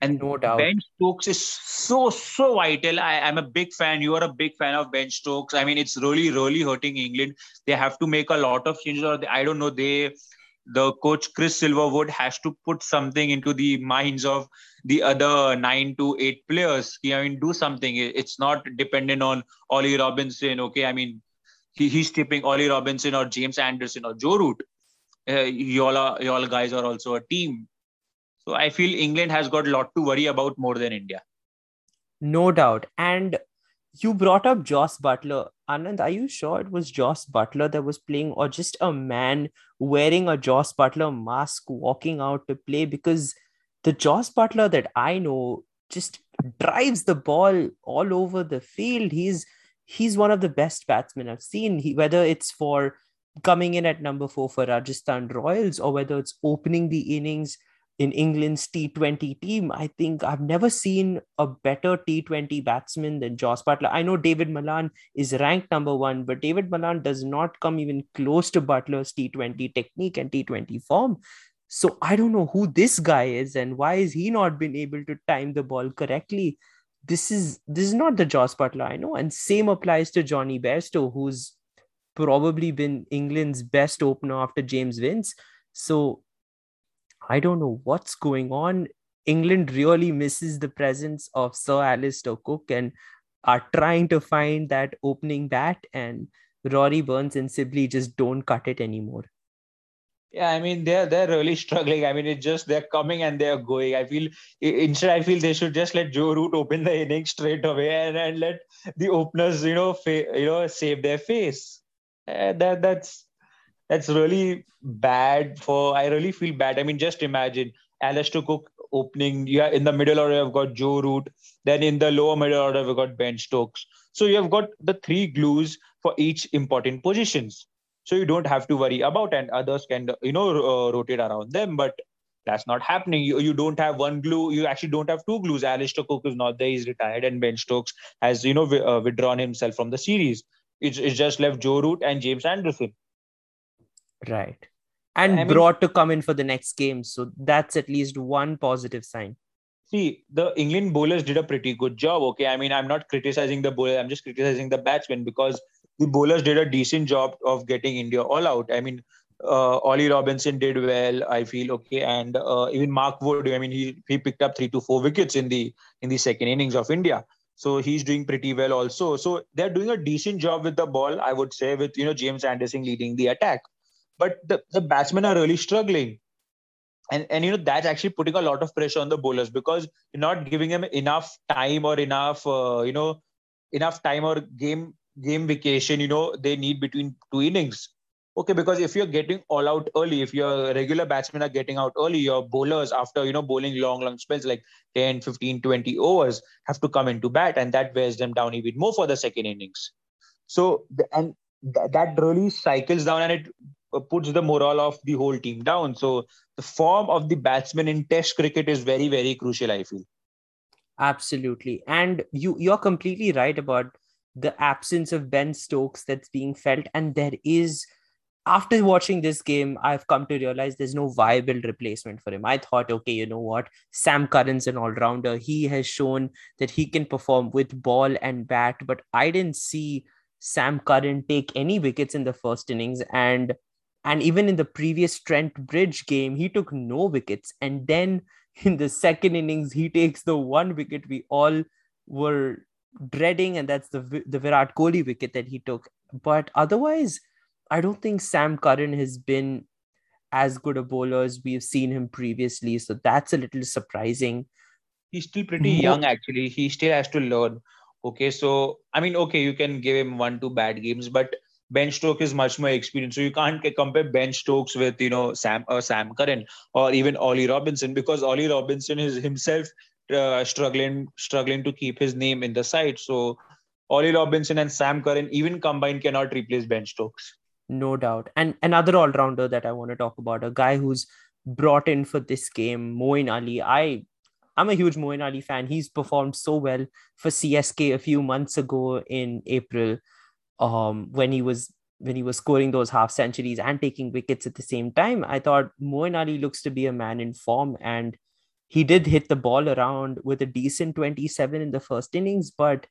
And no doubt. Ben Stokes is so, so vital. I, am a big fan. You are a big fan of Ben Stokes. I mean, it's really, really hurting England. They have to make a lot of changes, or they, I don't know, they the coach Chris Silverwood has to put something into the minds of the other nine to eight players. I mean, do something. It's not dependent on Ollie Robinson. Okay, I mean, he, he's tipping Ollie Robinson or James Anderson or Joe Root. Uh, y'all, are, y'all guys are also a team. So I feel England has got a lot to worry about more than India. No doubt. And you brought up Jos Buttler. Anand, are you sure it was Jos Buttler that was playing, or just a man wearing a Jos Buttler mask walking out to play? Because the Joss Butler that I know just drives the ball all over the field. He's he's one of the best batsmen I've seen. He, whether it's for coming in at number four for Rajasthan Royals or whether it's opening the innings in England's T20 team. I think I've never seen a better T20 batsman than Jos Buttler. I know David Malan is ranked number one, but David Malan does not come even close to Buttler's T20 technique and T20 form. So I don't know who this guy is and why is he not been able to time the ball correctly. This is this is not the Jos Buttler I know, and same applies to Jonny Bairstow, who's probably been England's best opener after James Vince. So I don't know what's going on. England really misses the presence of Sir Alastair Cook and are trying to find that opening bat, and Rory Burns and Sibley just don't cut it anymore. Yeah, I mean they're they're really struggling. I mean it's just they're coming and they're going. I feel instead I feel they should just let Joe Root open the inning straight away and, and let the openers you know fa- you know save their face. Uh, that that's that's really bad for. I really feel bad. I mean just imagine Alastair Cook opening. Yeah, in the middle order you've got Joe Root. Then in the lower middle order we've got Ben Stokes. So you have got the three glues for each important positions so you don't have to worry about and others can you know uh, rotate around them but that's not happening you, you don't have one glue you actually don't have two glues Alastair Cook is not there he's retired and ben stokes has you know uh, withdrawn himself from the series it's, it's just left joe root and james anderson right and I mean, brought to come in for the next game so that's at least one positive sign see the england bowlers did a pretty good job okay i mean i'm not criticizing the bowler i'm just criticizing the batsmen because the bowlers did a decent job of getting India all out. I mean, uh, Ollie Robinson did well, I feel okay, and uh, even Mark Wood. I mean, he he picked up three to four wickets in the in the second innings of India, so he's doing pretty well also. So they're doing a decent job with the ball, I would say, with you know James Anderson leading the attack, but the the batsmen are really struggling. And, and you know that's actually putting a lot of pressure on the bowlers because you're not giving them enough time or enough uh, you know enough time or game game vacation, you know, they need between two innings. Okay, because if you're getting all out early, if your regular batsmen are getting out early, your bowlers, after, you know, bowling long, long spells like 10, 15, 20 overs, have to come into bat and that wears them down even more for the second innings. So, and that really cycles down and it Uh, puts the morale of the whole team down. So, the form of the batsman in Test cricket is very, very crucial, I feel. Absolutely. And you, you're completely right about the absence of Ben Stokes that's being felt. And there is, after watching this game, I've come to realize there's no viable replacement for him. I thought, okay, you know what? Sam Curran's an all rounder. He has shown that he can perform with ball and bat, but I didn't see Sam Curran take any wickets in the first innings. And and even in the previous Trent Bridge game, he took no wickets. And then in the second innings, he takes the one wicket we all were dreading, and that's the the Virat Kohli wicket that he took. But otherwise, I don't think Sam Curran has been as good a bowler as we've seen him previously. So that's a little surprising. He's still pretty young, actually. He still has to learn. Okay, so I mean, okay, you can give him one, two bad games, but Ben Stokes is much more experienced. So you can't compare Ben Stokes with you know Sam or uh, Sam Curran or even Ollie Robinson because Ollie Robinson is himself uh, struggling struggling to keep his name in the side. So Ollie Robinson and Sam Curran even combined cannot replace Ben Stokes. No doubt. And another all rounder that I want to talk about, a guy who's brought in for this game, Moeen Ali. I I'm a huge Moeen Ali fan. He's performed so well for CSK a few months ago in April, um, when he was when he was scoring those half centuries and taking wickets at the same time. I thought Moeen Ali looks to be a man in form, and he did hit the ball around with a decent 27 in the first innings, but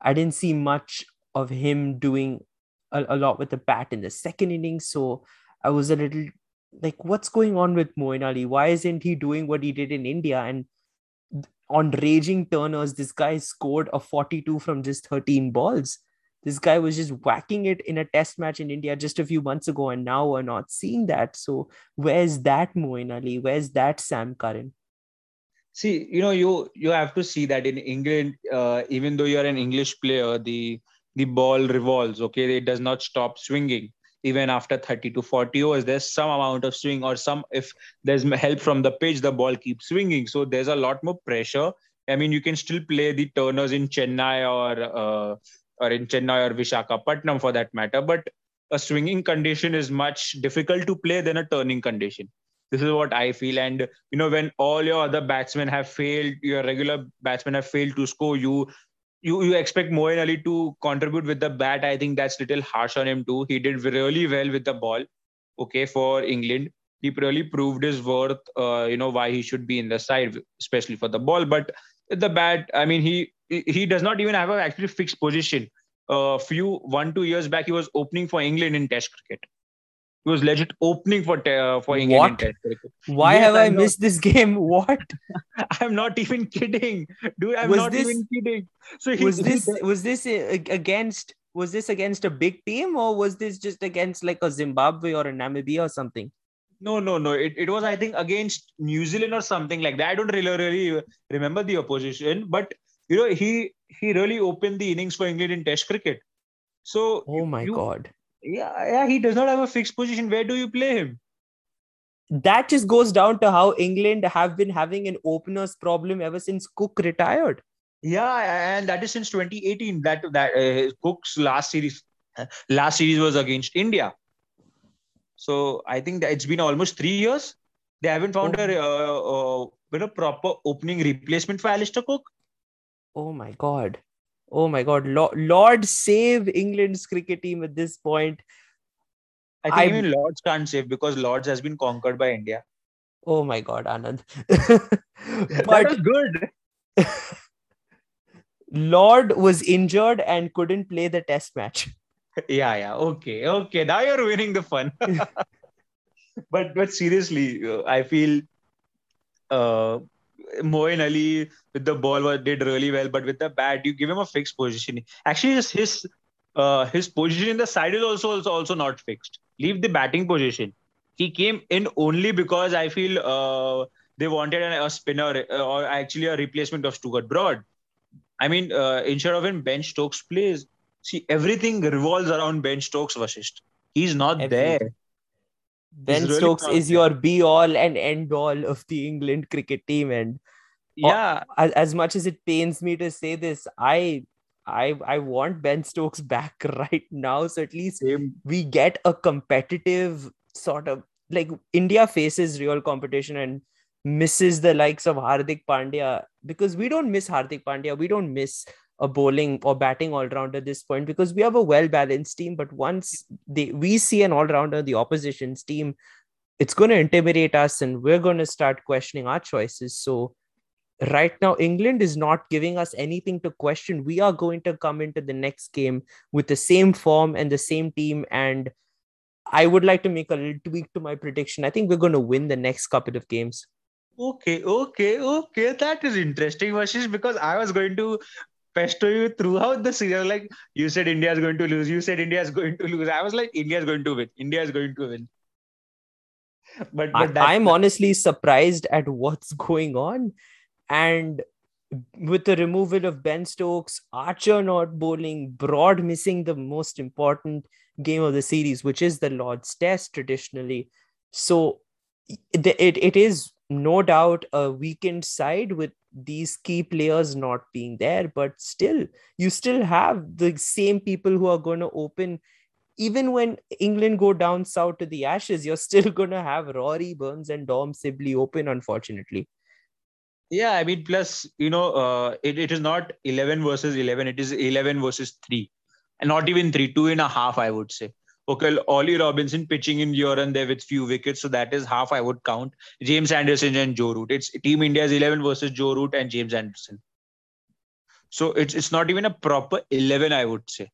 I didn't see much of him doing a, a lot with the bat in the second innings. So I was a little like, what's going on with Moeen Ali? Why isn't he doing what he did in India? And on raging turners, this guy scored a 42 from just 13 balls. This guy was just whacking it in a test match in India just a few months ago, and now we're not seeing that. So, where's that Moeen Ali? Where's that Sam Curran? see you know you you have to see that in england uh, even though you're an english player the the ball revolves okay it does not stop swinging even after 30 to 40 overs there's some amount of swing or some if there's help from the pitch the ball keeps swinging so there's a lot more pressure i mean you can still play the turners in chennai or uh, or in chennai or vishakhapatnam for that matter but a swinging condition is much difficult to play than a turning condition this is what I feel. And you know, when all your other batsmen have failed, your regular batsmen have failed to score, you you you expect Moeen Ali to contribute with the bat. I think that's a little harsh on him too. He did really well with the ball. Okay, for England. he really proved his worth. Uh, you know why he should be in the side, especially for the ball. But the bat, I mean, he he does not even have a actually fixed position. A uh, few one two years back, he was opening for England in Test cricket. He was legit opening for uh, for England What? in Test cricket. Why Yes, have I I missed this game? *laughs* What *laughs* I'm not even kidding, dude. I'm Was not this- even kidding. So he, was he- this? Was this uh, against? Was this against a big team or was this just against like a Zimbabwe or a Namibia or something? No, no, no. It, it was, I think, against New Zealand or something like that. I don't really, really remember the opposition, but you know, he he really opened the innings for England in Test cricket. So Oh my you- god. yeah, yeah, he does not have a fixed position. Where do you play him? That just goes down to how England have been having an openers problem ever since Cook retired. Yeah, and that is since 2018. That that uh, Cook's last series, last series was against India. So I think that it's been almost three years. They haven't found a uh, uh, you know, proper opening replacement for Alastair Cook. Oh my god. Oh my god. Lord, Lord save England's cricket team at this point. I think I'm- even Lords can't save because Lords has been conquered by India. Oh my god, Anand. *laughs* but good. *laughs* Lord was injured and couldn't play the test match. Yeah, yeah. Okay, okay. Now you're ruining the fun. *laughs* but but seriously, uh, I feel uh, Moeen Ali with the ball was, did really well, but with the bat, you give him a fixed position. Actually, his his uh, his position in the side is also, also also not fixed. Leave the batting position. He came in only because I feel uh, they wanted a, a spinner uh, or actually a replacement of Stuart Broad. I mean, uh, instead of him, Ben Stokes plays. See, everything revolves around Ben Stokes, Vasisht. He's not Everything. there. Ben really Stokes not is your be all and end all of the England cricket team. And uh, Yeah, as, as much as it pains me to say this, I I I want Ben Stokes back *laughs* right now. So at least same. we get a competitive sort of like India faces real competition and misses the likes of Hardik Pandya because we don't miss Hardik Pandya. We don't miss a bowling or batting all rounder at this point because we have a well balanced team. But once they we see an all rounder, the opposition's team, it's going to intimidate us and we're going to start questioning our choices. So right now england is not giving us anything to question we are going to come into the next game with the same form and the same team and i would like to make a little tweak to my prediction i think we're going to win the next couple of games Okay, okay, okay. That is interesting, Vashish, because I was going to pester you throughout the series. Like you said, India is going to lose. You said India is going to lose. I was like, India is going to win. India is going to win. But, I, but that, i'm honestly surprised at what's going on and with the removal of ben stokes archer not bowling broad missing the most important game of the series which is the lord's test traditionally so it, it, it is no doubt a weakened side with these key players not being there but still you still have the same people who are going to open even when england go down south to the ashes you're still *laughs* going to have rory burns and dom sibley open unfortunately yeah, I mean, plus, you know, uh, it, it is not 11 versus 11. It is 11 versus 3. And not even 3, two and a half, I would say. Okay, Ollie Robinson pitching in here and there with few wickets. So that is half I would count. James Anderson and Joe Root. It's Team India's 11 versus Joe Root and James Anderson. So it's it's not even a proper 11, I would say.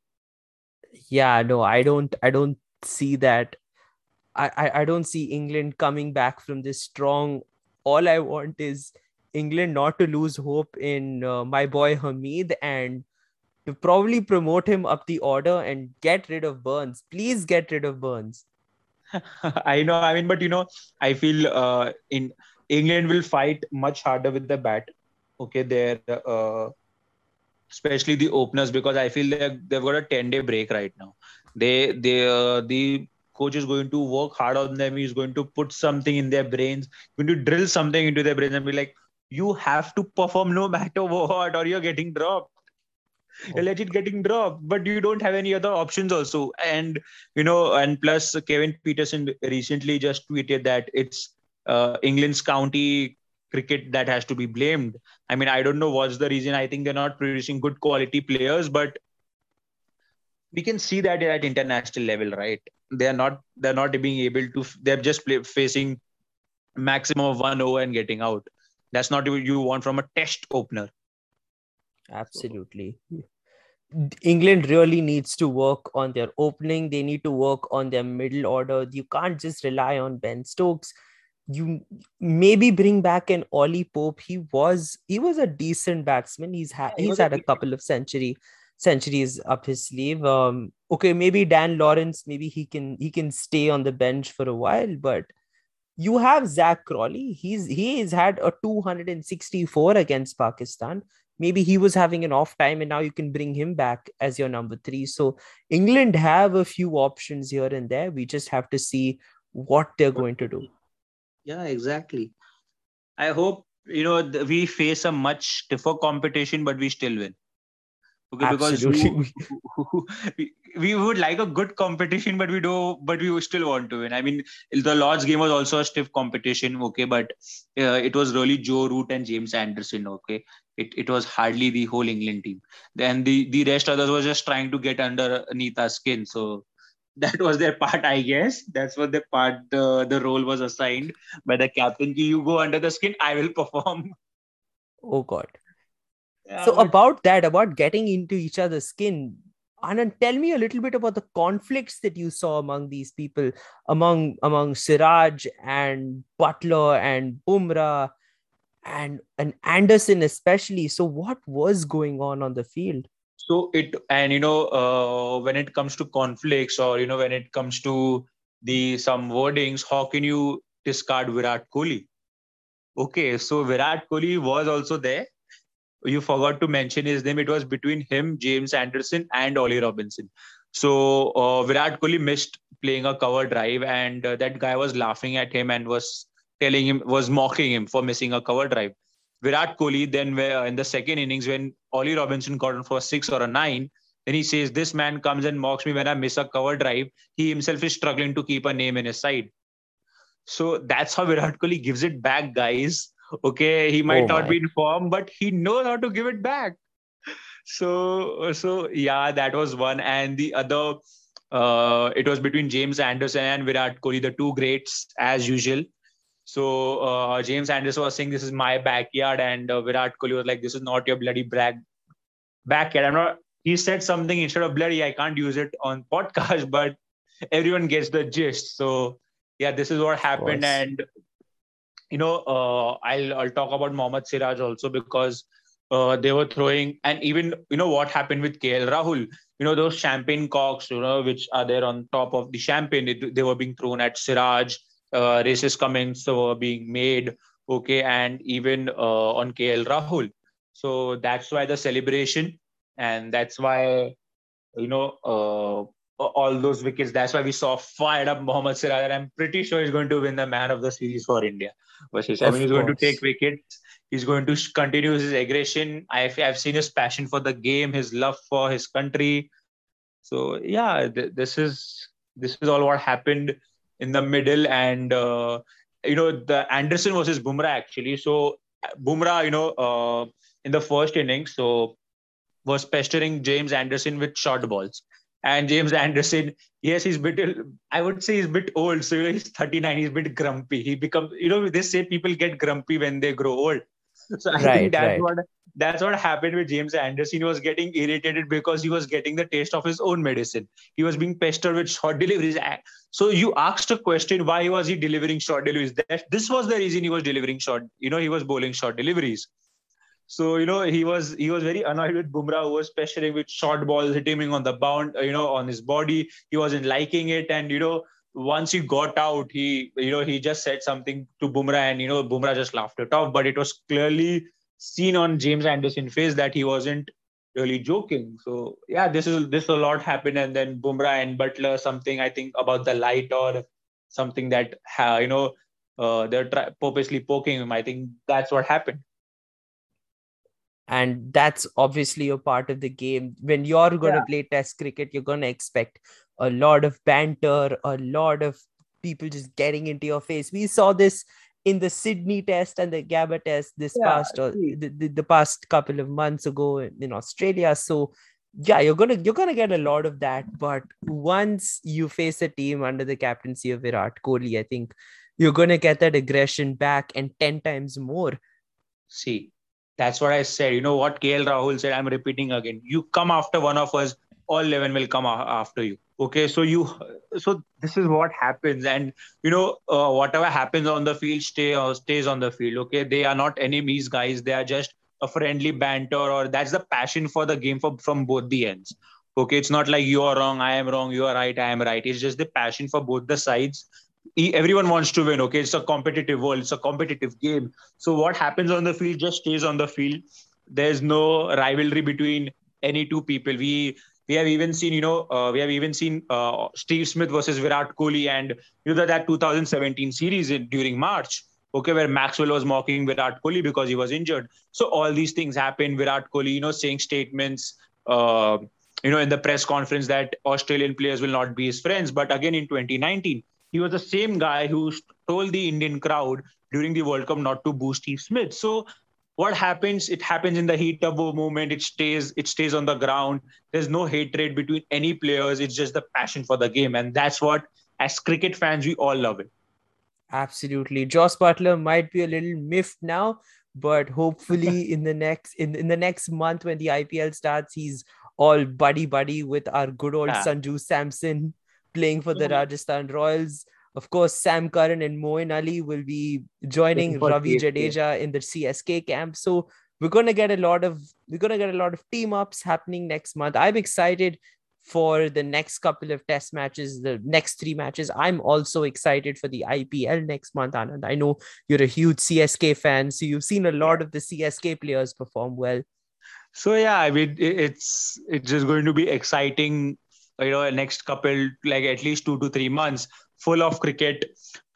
yeah no i don't i don't see that I, I i don't see england coming back from this strong all i want is england not to lose hope in uh, my boy Hameed and to probably promote him up the order and get rid of burns please get rid of burns *laughs* I know. I mean, but you know, I feel uh, in England will fight much harder with the bat. Okay, they're uh, especially the openers because I feel they they've got a ten day break right now. They they uh, the coach is going to work hard on them. He's going to put something in their brains, going to drill something into their brains and be like, you have to perform no matter *laughs* what, or you're getting dropped. You're legit getting dropped, but you don't have any other options also. And you know, and plus Kevin Pietersen recently just tweeted that it's uh, England's county cricket that has to be blamed. I mean, I don't know what's the reason. I think they're not producing good quality players, but we can see that at international level, right? they are not they're not being able to they're just play, facing maximum of one over and getting out that's not what you want from a test opener absolutely england really needs to work on their opening they need to work on their middle order you can't just rely on ben stokes you maybe bring back an Ollie Pope. He was he was a decent batsman. He's had he's had a couple of century centuries up his sleeve. Um, okay, maybe Dan Lawrence, maybe he can he can stay on the bench for a while, but you have Zak Crawley. He's he has had a 264 against Pakistan. Maybe he was having an off time, and now you can bring him back as your number three. So England have a few options here and there. We just have to see what they're going to do. Yeah, exactly. I hope you know we face a much tougher competition, but we still win. Okay, because we, we would like a good competition, but we do, but we still want to win. I mean, the Lord's game was also a stiff competition, okay, but uh, it was really Joe Root and James Anderson, okay. It it was hardly the whole England team. Then the the rest others were just trying to get underneath our skin. So that was their part, I guess. That's what the part the the role was assigned by the captain. You go under the skin, I will perform. Oh God. Yeah, so but... about that, about getting into each other's skin, Anand, tell me a little bit about the conflicts that you saw among these people, among among Siraj and Buttler and Bumrah and and Anderson especially. So what was going on on the field? So it and you know uh, when it comes to conflicts or you know when it comes to the some wordings, how can you discard Virat Kohli? Okay, so Virat Kohli was also there you forgot to mention his name. It was between him, James Anderson, and Ollie Robinson. So uh, Virat Kohli missed playing a cover drive, and uh, that guy was laughing at him and was telling him, was mocking him for missing a cover drive. Virat Kohli then, in the second innings, when Ollie Robinson got on for a six or a nine, then he says, "This man comes and mocks me when I miss a cover drive. He himself is struggling to keep a name in his side." So that's how Virat Kohli gives it back, guys okay he might oh not be in form but he knows how to give it back so so yeah that was one and the other uh, it was between James Anderson and Virat Kohli, the two greats as usual. So uh, James Anderson was saying, "This is my backyard," and uh, Virat Kohli was like, "This is not your bloody brag backyard." I'm not. He said something instead of bloody. I can't use it on *laughs* podcast, but everyone gets the gist. So yeah, this is what happened, and you know, uh, I'll I'll talk about Mohammad Siraj also because uh, they were throwing, and even you know what happened with KL Rahul. You know those champagne cocks, you know, which are there on top of the champagne. They, they were being thrown at Siraj. Uh, racist comments were being made. Okay, and even uh, on KL Rahul. So that's why the celebration, and that's why you know uh, all those wickets. That's why we saw fired up Mohammad Siraj. And I'm pretty sure he's going to win the man of the series for India. Versus, I mean, he's going to take wickets. He's going to continue his aggression. I've, I've seen his passion for the game, his love for his country. So yeah, th- this is this is all what happened in the middle, and uh, you know the Anderson versus Bumrah actually. So Bumrah, you know, uh, in the first innings, so was pestering James Anderson with short balls and James Anderson, yes, he's a bit. I would say he's a bit old. So he's 39. He's a bit grumpy. He becomes. You know, they say people get grumpy when they grow old. So I right, think that's right. what that's what happened with James Anderson. He was getting irritated because he was getting the taste of his own medicine. He was being pestered with short deliveries. So you asked a question: Why was he delivering short deliveries? That this was the reason he was delivering short. You know, he was bowling short deliveries. So you know he was he was very annoyed with Bumrah, who was pressuring with short balls, hitting him on the bound, you know, on his body. He wasn't liking it, and you know once he got out, he you know he just said something to Bumrah, and you know Bumrah just laughed it off. But it was clearly seen on James Anderson's face that he wasn't really joking. So yeah, this is this a lot happened, and then Bumrah and Buttler something I think about the light or something that uh, you know uh, they're purposely poking him. I think that's what happened and that's obviously a part of the game when you're going to yeah. play test cricket you're going to expect a lot of banter a lot of people just getting into your face we saw this in the sydney test and the gabba test this yeah, past uh, or the, the, the, past couple of months ago in australia so yeah, you're gonna you're gonna get a lot of that. But once you face a team under the captaincy of Virat Kohli, I think you're gonna get that aggression back and ten times more. See, that's what I said. You know what KL Rahul said? I'm repeating again. You come after one of us, all 11 will come after you. Okay, so you, so this is what happens, and you know uh, whatever happens on the field stay or stays on the field. Okay, they are not enemies, guys. They are just a friendly banter, or that's the passion for the game for, from both the ends. Okay, it's not like you are wrong, I am wrong, you are right, I am right. It's just the passion for both the sides everyone wants to win okay? It's a competitive world it's a competitive game. So what happens on the field just stays on the field. There's no rivalry between any two people. We we have even seen you know uh, we have even seen uh, steve smith versus virat kohli and you know that 2017 series in, during march okay where maxwell was mocking virat kohli because he was injured. So all these things happen. Virat kohli you know saying statements uh, you know in the press conference that australian players will not be his friends. But again in 2019 he was the same guy who told the Indian crowd during the World Cup not to boo Steve Smith. So what happens? It happens in the heat of a moment. It stays. It stays on the ground. There's no hatred between any players. It's just the passion for the game, and that's what, as cricket fans, we all love it. Absolutely, Jos Buttler might be a little miffed now, but hopefully *laughs* in the next in, in the next month when the IPL starts, he's all buddy buddy with our good old yeah. Sanju Samson playing for the mm-hmm. Rajasthan Royals. Of course, Sam Curran and Moeen Ali will be joining Ravi Jadeja in the CSK camp. So we're gonna get a lot of we're gonna get a lot of team ups happening next month. I'm excited for the next couple of test matches, the next three matches. I'm also excited for the IPL next month, Anand. I know you're a huge CSK fan, so you've seen a lot of the CSK players perform well. So yeah, I mean it's it's just going to be exciting you know next couple like at least two to three months full of cricket.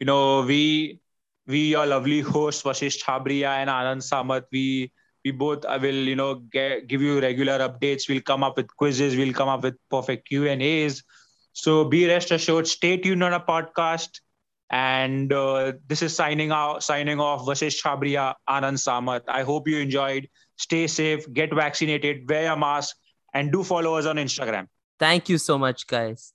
You know we we your lovely hosts Vasisht Chhabria and Anand Samat we we both will you know get, give you regular updates. We'll come up with quizzes. We'll come up with perfect Q and A's. So be rest assured stay tuned on a podcast. And uh, this is signing out signing off Vasisht Chhabria Anand Samat I hope you enjoyed. Stay safe. Get vaccinated. Wear a mask. And do follow us on Instagram Thank you so much, guys.